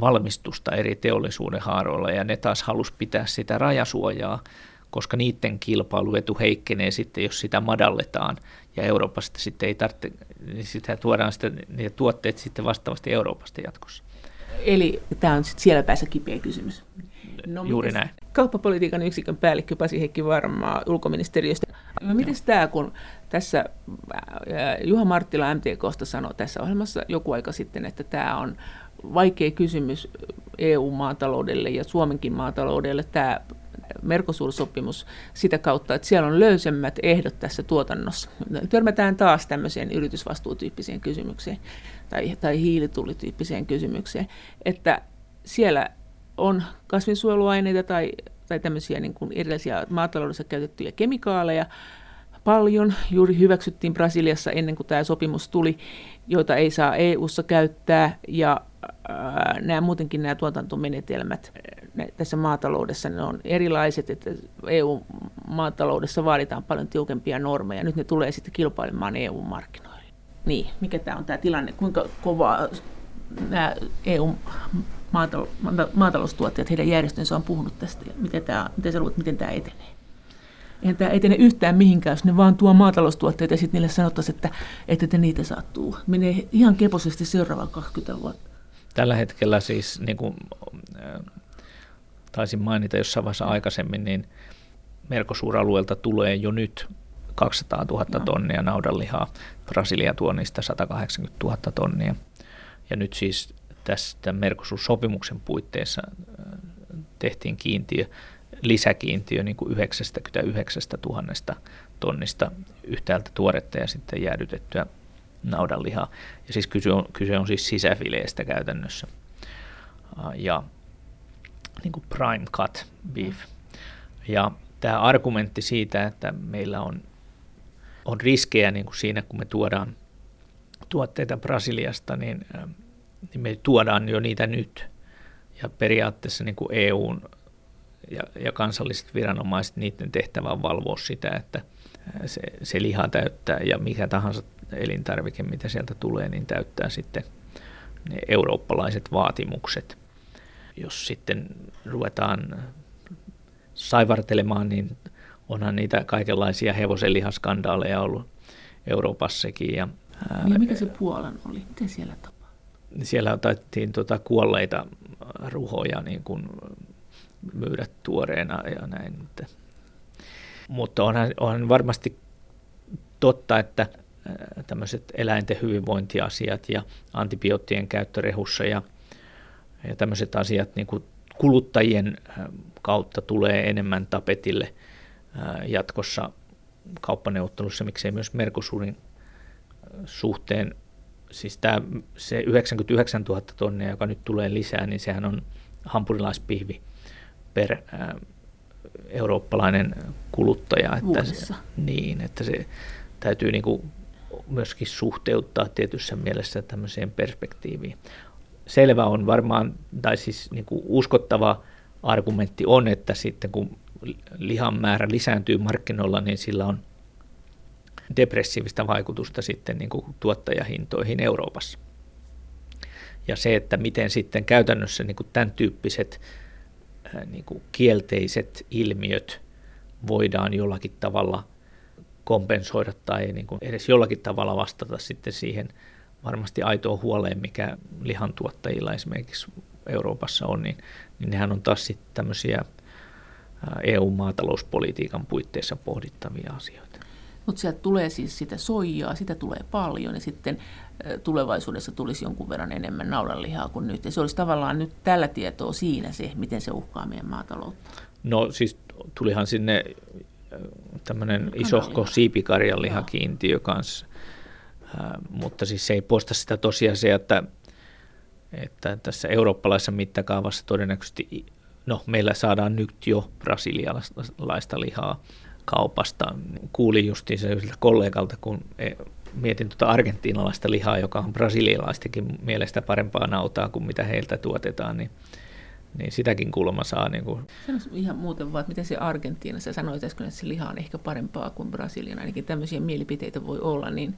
valmistusta eri teollisuuden haaroilla, ja ne taas halusi pitää sitä rajasuojaa, koska niiden kilpailuetu heikkenee sitten, jos sitä madalletaan, ja Euroopasta sitten ei tarvitse, niin sitä tuodaan sitten, niitä tuotteet sitten vastaavasti Euroopasta jatkossa. Eli tämä on sitten siellä päässä kipeä kysymys. No, Juuri näin. Kauppapolitiikan yksikön päällikkö Pasi Hekki Varmaa ulkoministeriöstä. No, miten tämä, kun tässä Juha Marttila MTKsta sanoi tässä ohjelmassa joku aika sitten, että tämä on vaikea kysymys EU-maataloudelle ja Suomenkin maataloudelle, tämä Mercosur-sopimus sitä kautta, että siellä on löysemmät ehdot tässä tuotannossa. Törmätään taas tämmöiseen yritysvastuutyyppiseen kysymykseen tai, tai hiilitullityyppiseen kysymykseen, että siellä on kasvinsuojeluaineita tai, tai tämmöisiä niin kuin erilaisia maataloudessa käytettyjä kemikaaleja, paljon. Juuri hyväksyttiin Brasiliassa ennen kuin tämä sopimus tuli, joita ei saa EU-ssa käyttää. Ja nämä muutenkin nämä tuotantomenetelmät tässä maataloudessa ne on erilaiset, että EU-maataloudessa vaaditaan paljon tiukempia normeja. Nyt ne tulee sitten kilpailemaan EU-markkinoille. Niin, mikä tämä on tämä tilanne, kuinka kovaa nämä EU maataloustuottajat, heidän järjestönsä on puhunut tästä ja miten, tämä, miten sä luulet, miten tämä etenee? Eihän tämä etene yhtään mihinkään, jos ne vaan tuo maataloustuotteita ja sitten niille sanottaisiin, että ette te niitä saa tuua. Menee ihan keposesti seuraavaan 20 vuotta. Tällä hetkellä siis, niin kuin taisin mainita jossain vaiheessa aikaisemmin, niin Mercosur-alueelta tulee jo nyt 200 000 no. tonnia naudanlihaa, Brasilia tuo niistä 180 000 tonnia. Ja nyt siis tästä Mercosur-sopimuksen puitteissa äh, tehtiin kiintiö, lisäkiintiö niin kuin 99 000 tonnista yhtäältä tuoretta ja sitten jäädytettyä naudanlihaa. Ja siis kyse on, kyse on siis sisäfileestä käytännössä. Äh, ja niin kuin prime cut beef. Ja tämä argumentti siitä, että meillä on, on riskejä niin kuin siinä, kun me tuodaan tuotteita Brasiliasta, niin, niin me tuodaan jo niitä nyt. Ja periaatteessa niin kuin EUn ja, ja kansalliset viranomaiset, niiden tehtävä on valvoa sitä, että se, se liha täyttää ja mikä tahansa elintarvike, mitä sieltä tulee, niin täyttää sitten ne eurooppalaiset vaatimukset jos sitten ruvetaan saivartelemaan, niin onhan niitä kaikenlaisia hevosenlihaskandaaleja ollut Euroopassakin. Ja, ää, ja mikä se Puolan oli? Mitä siellä tapahtui? Siellä otettiin tuota kuolleita ruhoja niin kuin myydä tuoreena ja näin. Mutta onhan, onhan varmasti totta, että tämmöiset eläinten hyvinvointiasiat ja antibioottien käyttö rehussa ja – ja tämmöiset asiat niin kuin kuluttajien kautta tulee enemmän tapetille jatkossa kauppaneuvottelussa, miksei myös Mercosurin suhteen. Siis tämä, se 99 000 tonnia, joka nyt tulee lisää, niin sehän on hampurilaispihvi per ää, eurooppalainen kuluttaja. Että se, niin, että se täytyy niin kuin myöskin suhteuttaa tietyssä mielessä tämmöiseen perspektiiviin selvä on varmaan, tai siis niin kuin uskottava argumentti on, että sitten kun lihan määrä lisääntyy markkinoilla, niin sillä on depressiivistä vaikutusta sitten niin kuin tuottajahintoihin Euroopassa. Ja se, että miten sitten käytännössä niin kuin tämän tyyppiset niin kuin kielteiset ilmiöt voidaan jollakin tavalla kompensoida tai niin kuin edes jollakin tavalla vastata sitten siihen varmasti aitoa huoleen, mikä lihantuottajilla esimerkiksi Euroopassa on, niin, niin nehän on taas sitten tämmöisiä EU-maatalouspolitiikan puitteissa pohdittavia asioita. Mutta sieltä tulee siis sitä soijaa, sitä tulee paljon ja sitten tulevaisuudessa tulisi jonkun verran enemmän naudanlihaa kuin nyt. Ja se olisi tavallaan nyt tällä tietoa siinä se, miten se uhkaa meidän maataloutta. No siis tulihan sinne tämmöinen isohko siipikarjanlihakiintiö kanssa, mutta siis se ei poista sitä tosiasiaa, että, että tässä eurooppalaisessa mittakaavassa todennäköisesti, no meillä saadaan nyt jo brasilialaista lihaa kaupasta. Kuulin justiin se yhdeltä kollegalta, kun e, mietin tuota argentiinalaista lihaa, joka on brasilialaistenkin mielestä parempaa nautaa kuin mitä heiltä tuotetaan, niin niin sitäkin kulma saa. Niin kuin. Ihan muuten vaan, että miten se Argentiina, sä sanoit äsken, että se liha on ehkä parempaa kuin Brasilian, ainakin tämmöisiä mielipiteitä voi olla, niin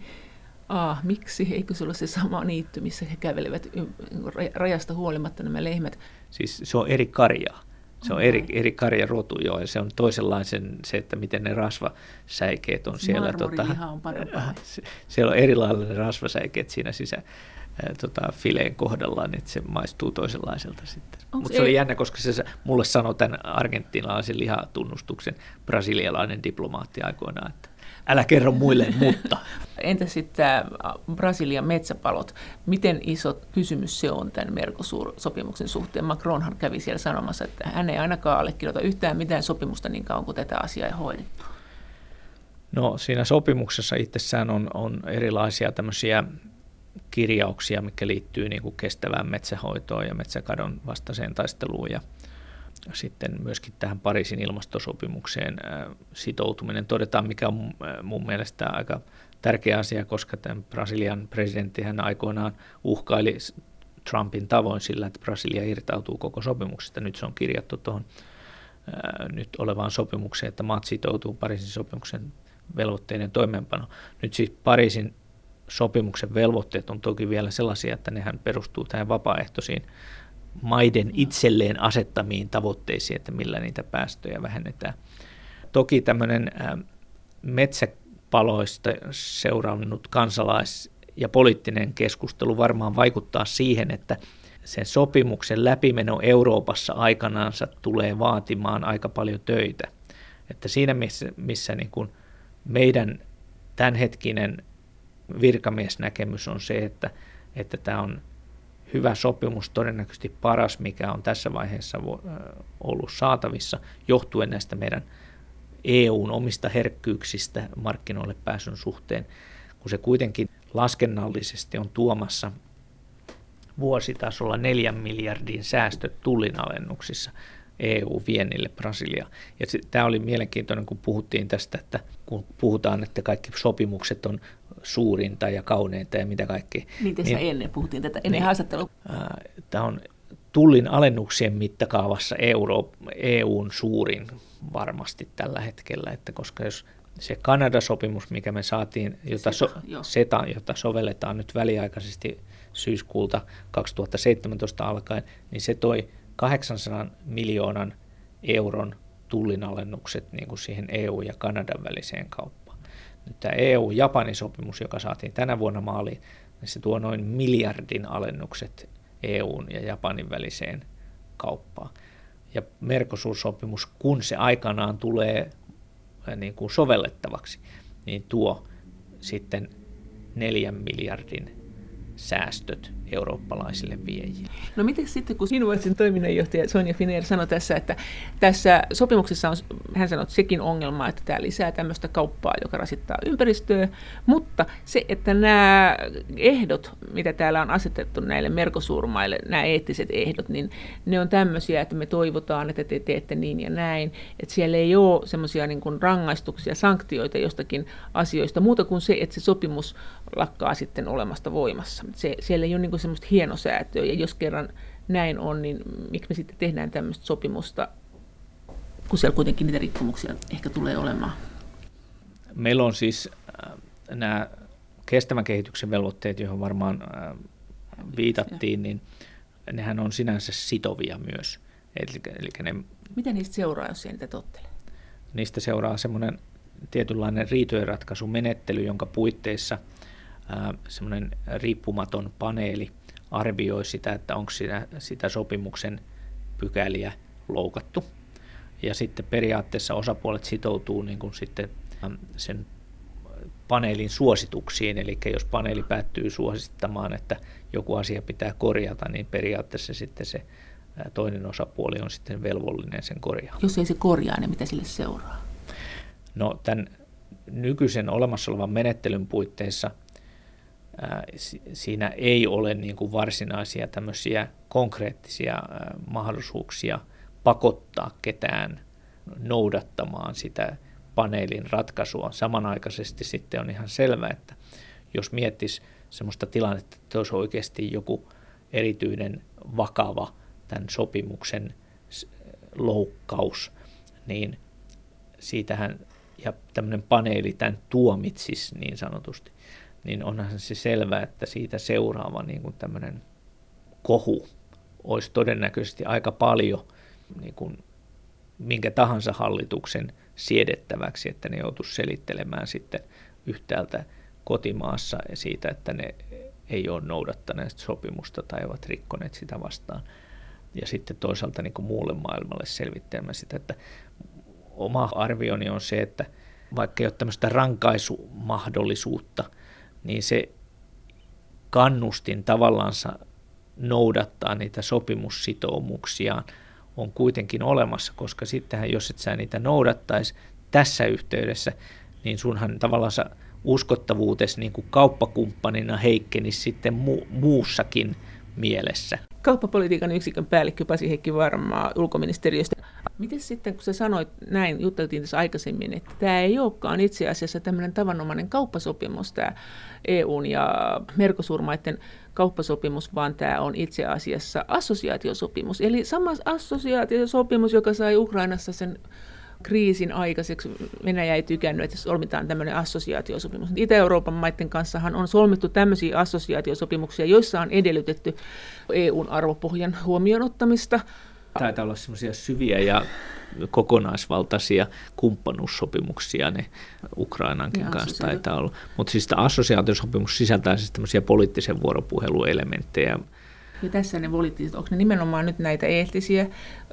A, miksi? Eikö se ole se sama niitty, missä he kävelevät rajasta huolimatta nämä lehmät? Siis se on eri karjaa. Se on eri, eri karjarotu jo, ja se on toisenlaisen se, että miten ne rasvasäikeet on siellä. Tota, on siellä on erilainen rasvasäikeet siinä sisä, tota, fileen kohdallaan, että se maistuu toisenlaiselta sitten. Mutta se oli jännä, koska se mulle sanoi tämän argentinalaisen lihatunnustuksen brasilialainen diplomaatti aikoinaan, että älä kerro muille, mutta. Entä sitten tämä Brasilian metsäpalot? Miten iso kysymys se on tämän Mercosur-sopimuksen suhteen? Macronhan kävi siellä sanomassa, että hän ei ainakaan allekirjoita yhtään mitään sopimusta niin kauan kuin tätä asiaa ei hoidettu. No siinä sopimuksessa itsessään on, on erilaisia tämmöisiä kirjauksia, mikä liittyy niin kuin kestävään metsähoitoon ja metsäkadon vastaiseen taisteluun ja sitten myöskin tähän Pariisin ilmastosopimukseen sitoutuminen. Todetaan, mikä on mun mielestä aika tärkeä asia, koska tämän Brasilian presidentti hän aikoinaan uhkaili Trumpin tavoin sillä, että Brasilia irtautuu koko sopimuksesta. Nyt se on kirjattu tuohon nyt olevaan sopimukseen, että maat sitoutuu Pariisin sopimuksen velvoitteiden toimeenpano. Nyt siis Pariisin sopimuksen velvoitteet on toki vielä sellaisia, että nehän perustuu tähän vapaaehtoisiin maiden itselleen asettamiin tavoitteisiin, että millä niitä päästöjä vähennetään. Toki tämmöinen metsäpaloista seurannut kansalais- ja poliittinen keskustelu varmaan vaikuttaa siihen, että sen sopimuksen läpimeno Euroopassa aikanaansa tulee vaatimaan aika paljon töitä. Että siinä missä, missä niin kuin meidän tämänhetkinen virkamiesnäkemys on se, että, että tämä on hyvä sopimus, todennäköisesti paras, mikä on tässä vaiheessa ollut saatavissa, johtuen näistä meidän EUn omista herkkyyksistä markkinoille pääsyn suhteen, kun se kuitenkin laskennallisesti on tuomassa vuositasolla neljän miljardin säästöt tullinalennuksissa. EU-viennille Brasilia. Ja tämä oli mielenkiintoinen, kun puhuttiin tästä, että kun puhutaan, että kaikki sopimukset on suurinta ja kauneinta ja mitä kaikki. Niin tässä niin, ennen puhuttiin tätä, ennen niin, haastattelua. Tämä on tullin alennuksien mittakaavassa Euro, EUn suurin varmasti tällä hetkellä, että koska jos se Kanada-sopimus, mikä me saatiin, jota, SETA, so, SETA, jota sovelletaan nyt väliaikaisesti syyskuulta 2017 alkaen, niin se toi 800 miljoonan euron tullinalennukset niin kuin siihen EU- ja Kanadan väliseen kauppaan. Nyt tämä EU-Japanin sopimus, joka saatiin tänä vuonna maaliin, niin se tuo noin miljardin alennukset EUn ja Japanin väliseen kauppaan. Ja Mercosur-sopimus, kun se aikanaan tulee äh, niin kuin sovellettavaksi, niin tuo sitten neljän miljardin säästöt eurooppalaisille viejille. No miten sitten, kun Invoicin toiminnanjohtaja Sonja Finer sanoi tässä, että tässä sopimuksessa on, hän sanoi, että sekin ongelma, että tämä lisää tämmöistä kauppaa, joka rasittaa ympäristöä, mutta se, että nämä ehdot, mitä täällä on asetettu näille merkosurmaille, nämä eettiset ehdot, niin ne on tämmöisiä, että me toivotaan, että te teette niin ja näin, että siellä ei ole semmoisia niin rangaistuksia, sanktioita jostakin asioista, muuta kuin se, että se sopimus lakkaa sitten olemasta voimassa. Se, siellä ei ole niin kuin semmoista hienosäätöä, ja jos kerran näin on, niin miksi me sitten tehdään tämmöistä sopimusta, kun siellä kuitenkin niitä rikkomuksia ehkä tulee olemaan? Meillä on siis äh, nämä kestävän kehityksen velvoitteet, joihin varmaan äh, viitattiin, niin nehän on sinänsä sitovia myös. Eli, eli ne, Mitä niistä seuraa, jos ei niitä tottele? Niistä seuraa semmoinen tietynlainen riitojenratkaisumenettely, jonka puitteissa semmoinen riippumaton paneeli arvioi sitä, että onko sitä, sitä sopimuksen pykäliä loukattu. Ja sitten periaatteessa osapuolet sitoutuu niin kuin sitten sen paneelin suosituksiin, eli jos paneeli päättyy suosittamaan, että joku asia pitää korjata, niin periaatteessa sitten se toinen osapuoli on sitten velvollinen sen korjaamaan. Jos ei se korjaa, niin mitä sille seuraa? No tämän nykyisen olemassa olevan menettelyn puitteissa siinä ei ole niin kuin varsinaisia tämmöisiä konkreettisia mahdollisuuksia pakottaa ketään noudattamaan sitä paneelin ratkaisua. Samanaikaisesti sitten on ihan selvä, että jos miettisi semmoista tilannetta, että olisi oikeasti joku erityinen vakava tämän sopimuksen loukkaus, niin siitähän, ja tämmöinen paneeli tämän tuomitsisi niin sanotusti, niin onhan se selvä, että siitä seuraava niin kuin tämmöinen kohu olisi todennäköisesti aika paljon niin kuin minkä tahansa hallituksen siedettäväksi, että ne joutuisi selittelemään sitten yhtäältä kotimaassa siitä, että ne ei ole noudattaneet sopimusta tai ovat rikkoneet sitä vastaan. Ja sitten toisaalta niin kuin muulle maailmalle selvittelemään sitä, että oma arvioni on se, että vaikka ei ole tämmöistä rankaisumahdollisuutta, niin se kannustin tavallaan noudattaa niitä sopimussitoumuksiaan on kuitenkin olemassa, koska sittenhän jos et sä niitä noudattaisi tässä yhteydessä, niin sunhan tavallaan uskottavuutesi niin kuin kauppakumppanina heikkenisi sitten mu- muussakin mielessä. Kauppapolitiikan yksikön päällikkö Pasi Heikki Varmaa ulkoministeriöstä. Miten sitten, kun sä sanoit näin, jutteltiin tässä aikaisemmin, että tämä ei olekaan itse asiassa tämmöinen tavanomainen kauppasopimus, tämä EUn ja Merkosurmaiden kauppasopimus, vaan tämä on itse asiassa assosiaatiosopimus. Eli sama assosiaatiosopimus, joka sai Ukrainassa sen kriisin aikaiseksi Venäjä ei tykännyt, että solmitaan tämmöinen assosiaatiosopimus. Itä-Euroopan maiden kanssahan on solmittu tämmöisiä assosiaatiosopimuksia, joissa on edellytetty EUn arvopohjan huomioon ottamista. Taitaa olla semmoisia syviä ja kokonaisvaltaisia kumppanuussopimuksia ne Ukrainankin ja kanssa taitaa olla. Mutta siis tämä assosiaatiosopimus sisältää siis tämmöisiä poliittisen vuoropuheluelementtejä. Ja tässä ne poliittiset, onko ne nimenomaan nyt näitä eettisiä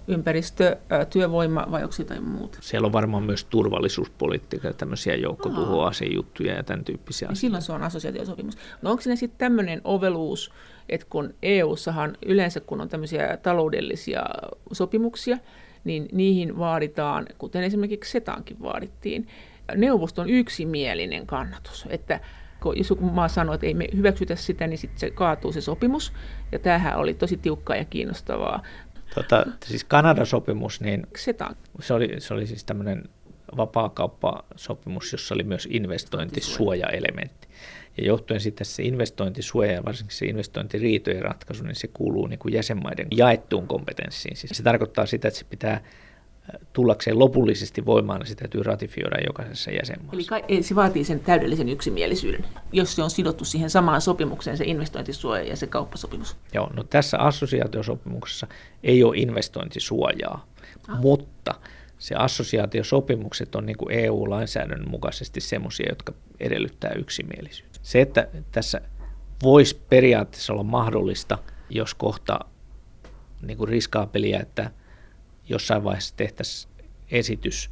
ympäristö, työvoima vai onko jotain muuta? Siellä on varmaan myös turvallisuuspolitiikka, tämmöisiä joukkotuhoasejuttuja ja tämän tyyppisiä asioita. Silloin se on assosiaatiosopimus. No onko siinä sitten tämmöinen oveluus, että kun EU-sahan yleensä kun on tämmöisiä taloudellisia sopimuksia, niin niihin vaaditaan, kuten esimerkiksi SETAankin vaadittiin, neuvoston yksimielinen kannatus, että kun jos joku maa sanoo, että ei me hyväksytä sitä, niin sitten se kaatuu se sopimus. Ja tämähän oli tosi tiukkaa ja kiinnostavaa. Tota, siis Kanadan sopimus, niin se oli, se oli siis tämmöinen vapaakauppasopimus, jossa oli myös investointisuojaelementti. Ja johtuen sitten se investointisuoja ja varsinkin se investointiriitojen ratkaisu, niin se kuuluu niin kuin jäsenmaiden jaettuun kompetenssiin. Siis se tarkoittaa sitä, että se pitää tullakseen lopullisesti voimaan, niin se täytyy ratifioida jokaisessa jäsenmaassa. Eli se vaatii sen täydellisen yksimielisyyden, jos se on sidottu siihen samaan sopimukseen, se investointisuoja ja se kauppasopimus. Joo, no tässä assosiaatiosopimuksessa ei ole investointisuojaa, ah. mutta se assosiaatiosopimukset on niin kuin EU-lainsäädännön mukaisesti semmoisia, jotka edellyttää yksimielisyyttä. Se, että tässä voisi periaatteessa olla mahdollista, jos kohta niin kuin riskaapeliä, että jossain vaiheessa tehtäisiin esitys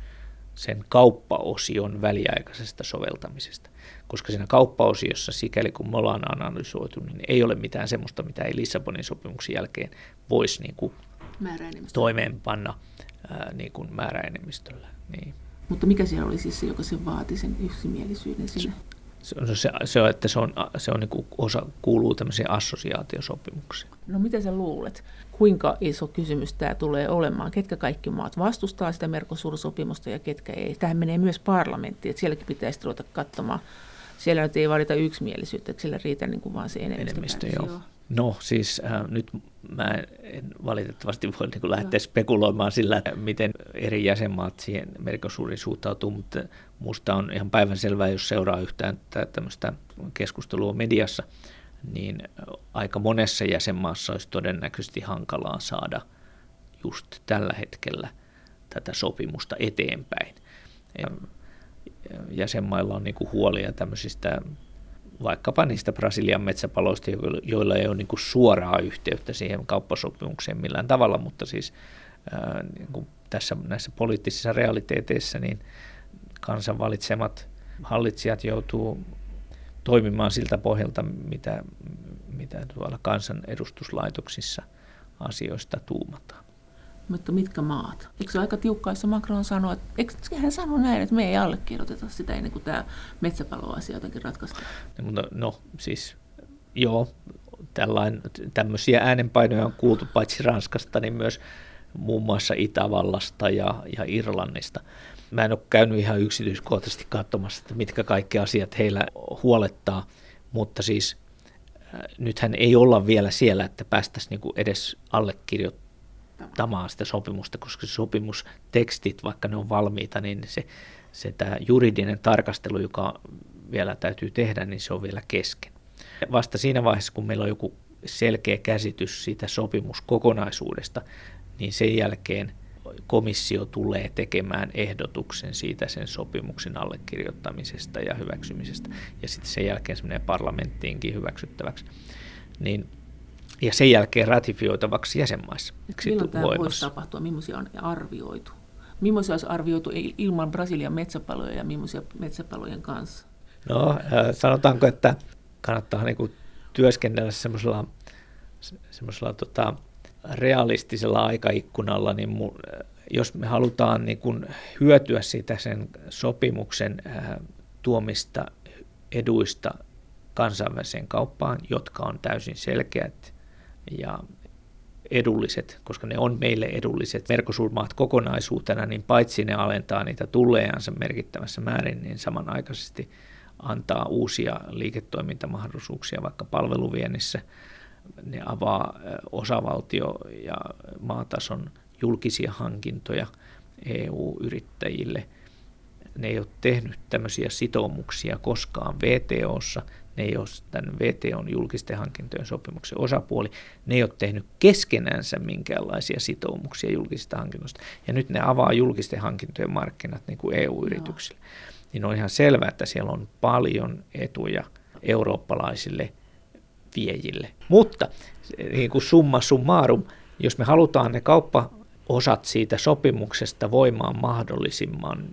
sen kauppaosion väliaikaisesta soveltamisesta. Koska siinä kauppaosiossa, sikäli kun me ollaan analysoitu, niin ei ole mitään semmoista, mitä ei Lissabonin sopimuksen jälkeen voisi niin kuin toimeenpanna ää, niin kuin määräenemmistöllä. Niin. Mutta mikä siellä oli siis se, joka se vaati sen yksimielisyyden sinne? Se, se, se, että se on, se on niin kuin osa, kuuluu tämmöiseen assosiaatiosopimukseen. No mitä sä luulet? Kuinka iso kysymys tämä tulee olemaan? Ketkä kaikki maat vastustaa sitä Mercosur-sopimusta ja ketkä ei? Tähän menee myös parlamenttiin, että sielläkin pitäisi ruveta katsomaan. Siellä nyt ei vaadita yksimielisyyttä, että siellä riitä niin kuin vaan se enemmistö. enemmistö joo. No siis äh, nyt mä en valitettavasti voi niin lähteä spekuloimaan sillä, miten eri jäsenmaat siihen Mercosurin suhtautuu, mutta minusta on ihan päivänselvää, jos seuraa yhtään tämmöistä keskustelua mediassa, niin aika monessa jäsenmaassa olisi todennäköisesti hankalaa saada just tällä hetkellä tätä sopimusta eteenpäin. Ja jäsenmailla on niin huolia tämmöisistä vaikkapa niistä Brasilian metsäpaloista, joilla ei ole niin kuin suoraa yhteyttä siihen kauppasopimukseen millään tavalla, mutta siis ää, niin kuin tässä näissä poliittisissa realiteeteissa niin kansan valitsemat hallitsijat joutuu toimimaan siltä pohjalta, mitä, mitä tuolla kansan edustuslaitoksissa asioista tuumataan. Mutta mitkä maat? Eikö se aika tiukkaa, jos Macron sanoi, että eikö hän sanoi näin, että me ei allekirjoiteta sitä ennen kuin tämä metsäpaloasia jotenkin ratkaistaan? No, no siis joo, tällainen, tämmöisiä äänenpainoja on kuultu paitsi Ranskasta, niin myös muun muassa Itävallasta ja, ja Irlannista. Mä en ole käynyt ihan yksityiskohtaisesti katsomassa, että mitkä kaikki asiat heillä huolettaa, mutta siis äh, nythän ei olla vielä siellä, että päästäisiin niinku edes allekirjoittamaan sitä sopimusta, koska se sopimustekstit, vaikka ne on valmiita, niin se, se tämä juridinen tarkastelu, joka vielä täytyy tehdä, niin se on vielä kesken. Vasta siinä vaiheessa, kun meillä on joku selkeä käsitys siitä sopimuskokonaisuudesta, niin sen jälkeen komissio tulee tekemään ehdotuksen siitä sen sopimuksen allekirjoittamisesta ja hyväksymisestä, ja sitten sen jälkeen se menee parlamenttiinkin hyväksyttäväksi. Niin, ja sen jälkeen ratifioitavaksi jäsenmaissa. Milloin tämä voisi tapahtua? Millaisia on arvioitu? Millaisia olisi arvioitu ilman Brasilian metsäpaloja ja millaisia metsäpalojen kanssa? No, äh, sanotaanko, että kannattaa niin kuin työskennellä semmoisella, semmoisella tota, realistisella aikaikkunalla, niin mun, jos me halutaan niin kuin hyötyä siitä sen sopimuksen ää, tuomista eduista kansainväliseen kauppaan, jotka on täysin selkeät ja edulliset, koska ne on meille edulliset. Verkosuurmaat kokonaisuutena, niin paitsi ne alentaa niitä tullejansa merkittävässä määrin, niin samanaikaisesti antaa uusia liiketoimintamahdollisuuksia vaikka palveluviennissä – ne avaa osavaltio- ja maatason julkisia hankintoja EU-yrittäjille. Ne ei ole tehnyt tämmöisiä sitoumuksia koskaan VTOssa, ne ei ole tämän VTOn julkisten hankintojen sopimuksen osapuoli, ne ei ole tehnyt keskenänsä minkäänlaisia sitoumuksia julkisista hankinnoista. Ja nyt ne avaa julkisten hankintojen markkinat niin kuin EU-yrityksille. Joo. Niin on ihan selvää, että siellä on paljon etuja eurooppalaisille – viejille. Mutta niin kuin summa summarum, jos me halutaan ne kauppaosat siitä sopimuksesta voimaan mahdollisimman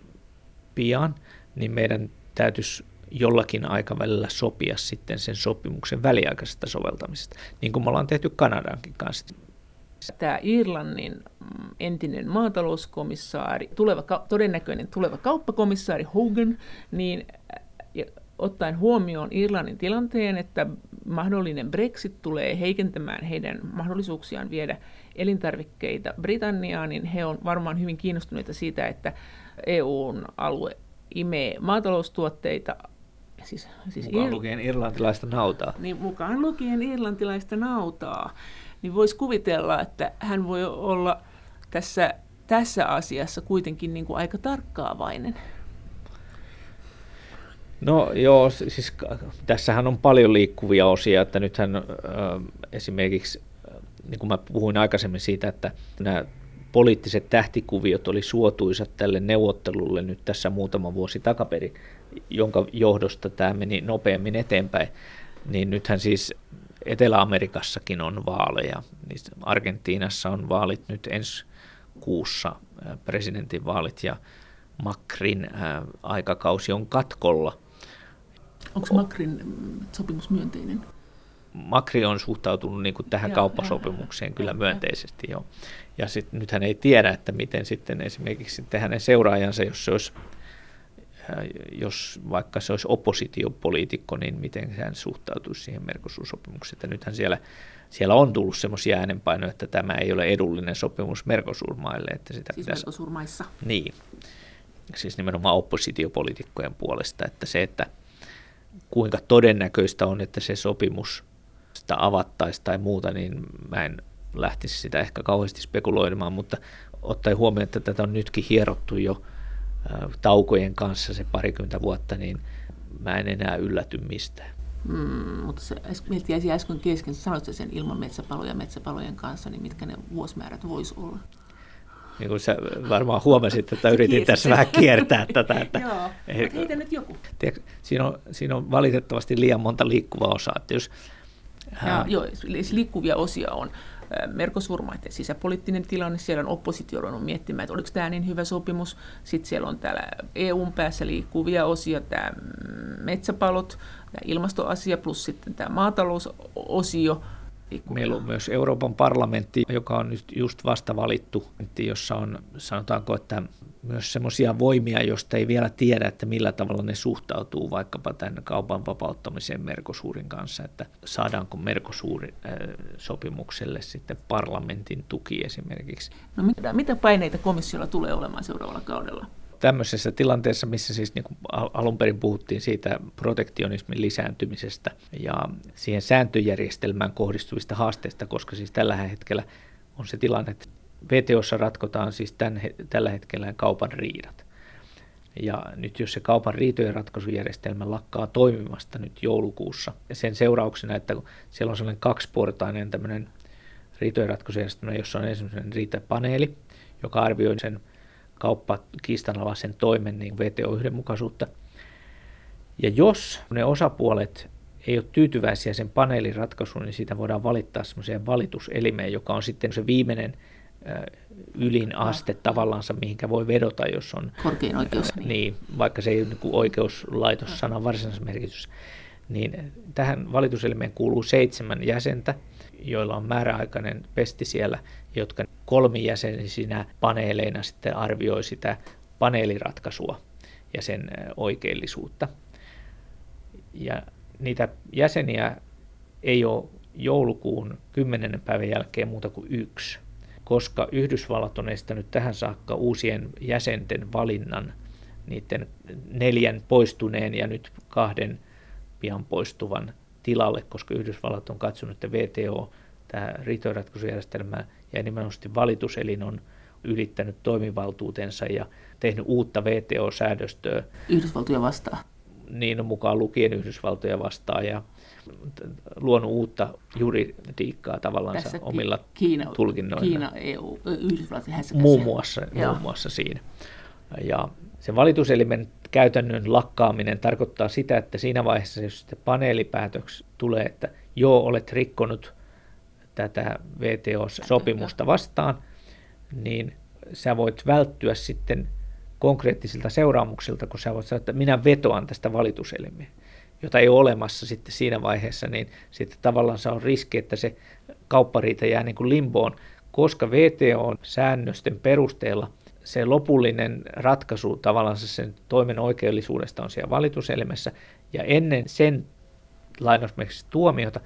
pian, niin meidän täytyisi jollakin aikavälillä sopia sitten sen sopimuksen väliaikaisesta soveltamisesta, niin kuin me ollaan tehty Kanadankin kanssa. Tämä Irlannin entinen maatalouskomissaari, tuleva, todennäköinen tuleva kauppakomissaari Hogan, niin ottaen huomioon Irlannin tilanteen, että mahdollinen Brexit tulee heikentämään heidän mahdollisuuksiaan viedä elintarvikkeita Britanniaan, niin he on varmaan hyvin kiinnostuneita siitä, että EUn alue imee maataloustuotteita. Siis, siis mukaan ir- lukien irlantilaista nautaa. Niin, mukaan lukien irlantilaista nautaa. Niin voisi kuvitella, että hän voi olla tässä, tässä asiassa kuitenkin niin kuin aika tarkkaavainen. No joo, siis tässähän on paljon liikkuvia osia, että nythän äh, esimerkiksi, niin kuin mä puhuin aikaisemmin siitä, että nämä poliittiset tähtikuviot oli suotuisat tälle neuvottelulle nyt tässä muutama vuosi takaperin, jonka johdosta tämä meni nopeammin eteenpäin, niin nythän siis Etelä-Amerikassakin on vaaleja. Argentiinassa on vaalit nyt ensi kuussa, presidentinvaalit ja Macrin aikakausi on katkolla. Onko Makrin sopimus myönteinen? Makri on suhtautunut niin kuin tähän ja, kauppasopimukseen ja, kyllä ja, myönteisesti. Ja. Jo. Ja sit, nyt hän ei tiedä, että miten sitten esimerkiksi sitten hänen seuraajansa, jos se olisi jos vaikka se olisi oppositiopoliitikko, niin miten hän suhtautuisi siihen Mercosur-sopimukseen. Että nythän siellä, siellä on tullut semmoisia äänenpainoja, että tämä ei ole edullinen sopimus Mercosur-maille. Että sitä siis pitäisi... Mercosur-maissa? Niin, siis nimenomaan oppositiopoliitikkojen puolesta, että se, että – kuinka todennäköistä on, että se sopimus sitä avattaisi tai muuta, niin mä en lähtisi sitä ehkä kauheasti spekuloimaan, mutta ottaen huomioon, että tätä on nytkin hierottu jo taukojen kanssa se parikymmentä vuotta, niin mä en enää ylläty mistään. Mm, mutta se, meiltä jäi äsken kesken, sanoit sen ilman metsäpaloja metsäpalojen kanssa, niin mitkä ne vuosimäärät voisi olla? niin kuin sä varmaan huomasit, että yritin tässä vähän kiertää tätä. Että, Joo, mutta heitä nyt joku. Tiedätkö, siinä, on, siinä on valitettavasti liian monta liikkuvaa osaa. Että jos, ja, joo, liikkuvia osia on. Merkosurmaiden sisäpoliittinen tilanne, siellä on oppositio ruvennut miettimään, että oliko tämä niin hyvä sopimus. Sitten siellä on täällä EUn päässä liikkuvia osia, tämä metsäpalot, tämä ilmastoasia plus sitten tämä maatalousosio. Meillä on myös Euroopan parlamentti, joka on nyt just vasta valittu, jossa on, sanotaanko, että myös semmoisia voimia, joista ei vielä tiedä, että millä tavalla ne suhtautuu vaikkapa tämän kaupan vapauttamiseen Merkosuurin kanssa, että saadaanko Merkosuurin äh, sopimukselle sitten parlamentin tuki esimerkiksi. No mitä, mitä paineita komissiolla tulee olemaan seuraavalla kaudella? tämmöisessä tilanteessa, missä siis niin alun perin puhuttiin siitä protektionismin lisääntymisestä ja siihen sääntöjärjestelmään kohdistuvista haasteista, koska siis tällä hetkellä on se tilanne, että VTOssa ratkotaan siis tämän, tällä hetkellä kaupan riidat. Ja nyt jos se kaupan riitojen ratkaisujärjestelmä lakkaa toimimasta nyt joulukuussa, ja sen seurauksena, että siellä on sellainen kaksiportainen tämmöinen riitojen ratkaisujärjestelmä, jossa on ensimmäinen riitapaneeli, joka arvioi sen kauppakiistanalaisen toimen niin VTO-yhdenmukaisuutta. Ja jos ne osapuolet ei ole tyytyväisiä sen paneelin ratkaisuun, niin siitä voidaan valittaa semmoiseen valituselimeen, joka on sitten se viimeinen ylin aste tavallaan, mihinkä voi vedota, jos on... Korkein oikeus. Niin. niin, vaikka se ei ole niin oikeuslaitos sanan varsinaisessa merkitys. Niin tähän valituselimeen kuuluu seitsemän jäsentä, joilla on määräaikainen pesti siellä, jotka kolmijäsenisinä paneeleina sitten arvioi sitä paneeliratkaisua ja sen oikeellisuutta. Ja niitä jäseniä ei ole joulukuun 10. päivän jälkeen muuta kuin yksi, koska Yhdysvallat on estänyt tähän saakka uusien jäsenten valinnan niiden neljän poistuneen ja nyt kahden pian poistuvan tilalle, koska Yhdysvallat on katsonut, että VTO, tämä riitojenratkaisujärjestelmä ja nimenomaan valituselin on ylittänyt toimivaltuutensa ja tehnyt uutta VTO-säädöstöä. Yhdysvaltoja vastaan. Niin mukaan lukien Yhdysvaltoja vastaan ja luonut uutta juridiikkaa tavallaan omilla Kiina, tulkinnoilla. Kiina, EU, Yhdysvallat muun muassa, muun muassa siinä. Ja sen valituselimen käytännön lakkaaminen tarkoittaa sitä, että siinä vaiheessa, jos sitten paneelipäätöks tulee, että joo, olet rikkonut tätä VTO-sopimusta vastaan, niin sä voit välttyä sitten konkreettisilta seuraamuksilta, kun sä voit sanoa, että minä vetoan tästä valituselimeen, jota ei ole olemassa sitten siinä vaiheessa, niin sitten tavallaan se on riski, että se kauppariita jää niin kuin limboon, koska VTO-säännösten perusteella se lopullinen ratkaisu tavallaan sen toimen oikeellisuudesta on siellä valituselimessä, ja ennen sen lainausmerkiksi tuomiota,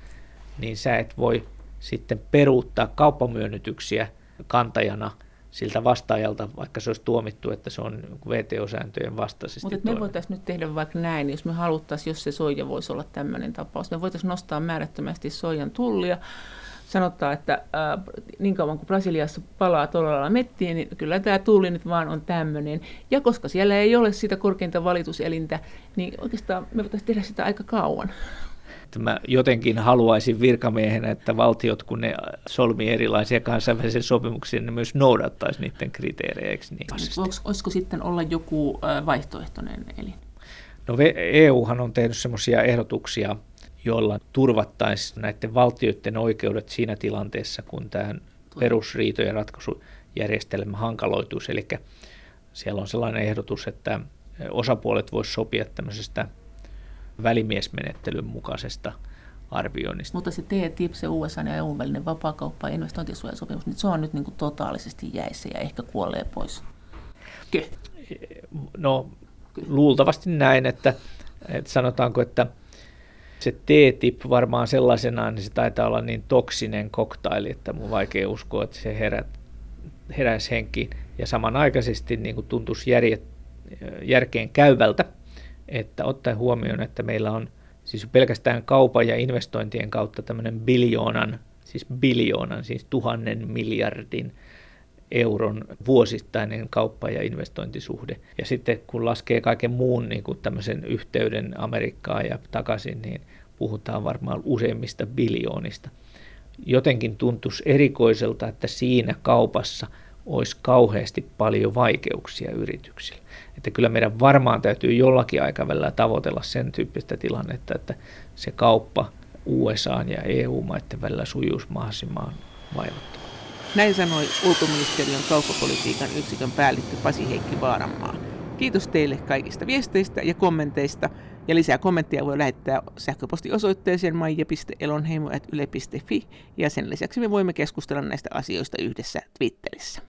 niin sä et voi sitten peruuttaa kauppamyönnytyksiä kantajana siltä vastaajalta, vaikka se olisi tuomittu, että se on VTO-sääntöjen vastaisesti. Mutta me voitaisiin nyt tehdä vaikka näin, jos me haluttaisiin, jos se soija voisi olla tämmöinen tapaus, me voitaisiin nostaa määrättömästi soijan tullia, sanotaan, että äh, niin kauan kuin Brasiliassa palaa todella mettiin, niin kyllä tämä tulli nyt vaan on tämmöinen. Ja koska siellä ei ole sitä korkeinta valituselintä, niin oikeastaan me voitaisiin tehdä sitä aika kauan että mä jotenkin haluaisin virkamiehenä, että valtiot, kun ne solmii erilaisia kansainvälisiä sopimuksia, ne myös noudattaisi niiden kriteerejä. Niin? Olisiko sitten olla joku vaihtoehtoinen elin? No EUhan on tehnyt semmoisia ehdotuksia, joilla turvattaisiin näiden valtioiden oikeudet siinä tilanteessa, kun tämä perusriitojen ratkaisujärjestelmä hankaloituisi. Eli siellä on sellainen ehdotus, että osapuolet voisivat sopia tämmöisestä välimiesmenettelyn mukaisesta arvioinnista. Mutta se TTIP, se USA ja EUn välinen vapaakauppa- ja investointisuojasopimus, niin se on nyt niin kuin totaalisesti jäissä ja ehkä kuolee pois. Ky. No luultavasti näin, että, että sanotaanko, että se TTIP varmaan sellaisenaan, niin se taitaa olla niin toksinen koktaili, että mun vaikea uskoa, että se herät, heräisi henkiin. Ja samanaikaisesti niin kuin tuntuisi järjet, järkeen käyvältä, että ottaen huomioon, että meillä on siis pelkästään kaupan ja investointien kautta tämmöinen biljoonan, siis biljoonan, siis tuhannen miljardin euron vuosittainen kauppa- ja investointisuhde. Ja sitten kun laskee kaiken muun niin kuin tämmöisen yhteyden Amerikkaan ja takaisin, niin puhutaan varmaan useimmista biljoonista. Jotenkin tuntuisi erikoiselta, että siinä kaupassa olisi kauheasti paljon vaikeuksia yrityksillä. Että kyllä meidän varmaan täytyy jollakin aikavälillä tavoitella sen tyyppistä tilannetta, että se kauppa USA ja EU-maiden välillä sujuisi mahdollisimman vaivattomasti. Näin sanoi ulkoministeriön kauppapolitiikan yksikön päällikkö Pasi Heikki Vaaranmaa. Kiitos teille kaikista viesteistä ja kommenteista. Ja lisää kommentteja voi lähettää sähköpostiosoitteeseen maija.elonheimo.yle.fi ja sen lisäksi me voimme keskustella näistä asioista yhdessä Twitterissä.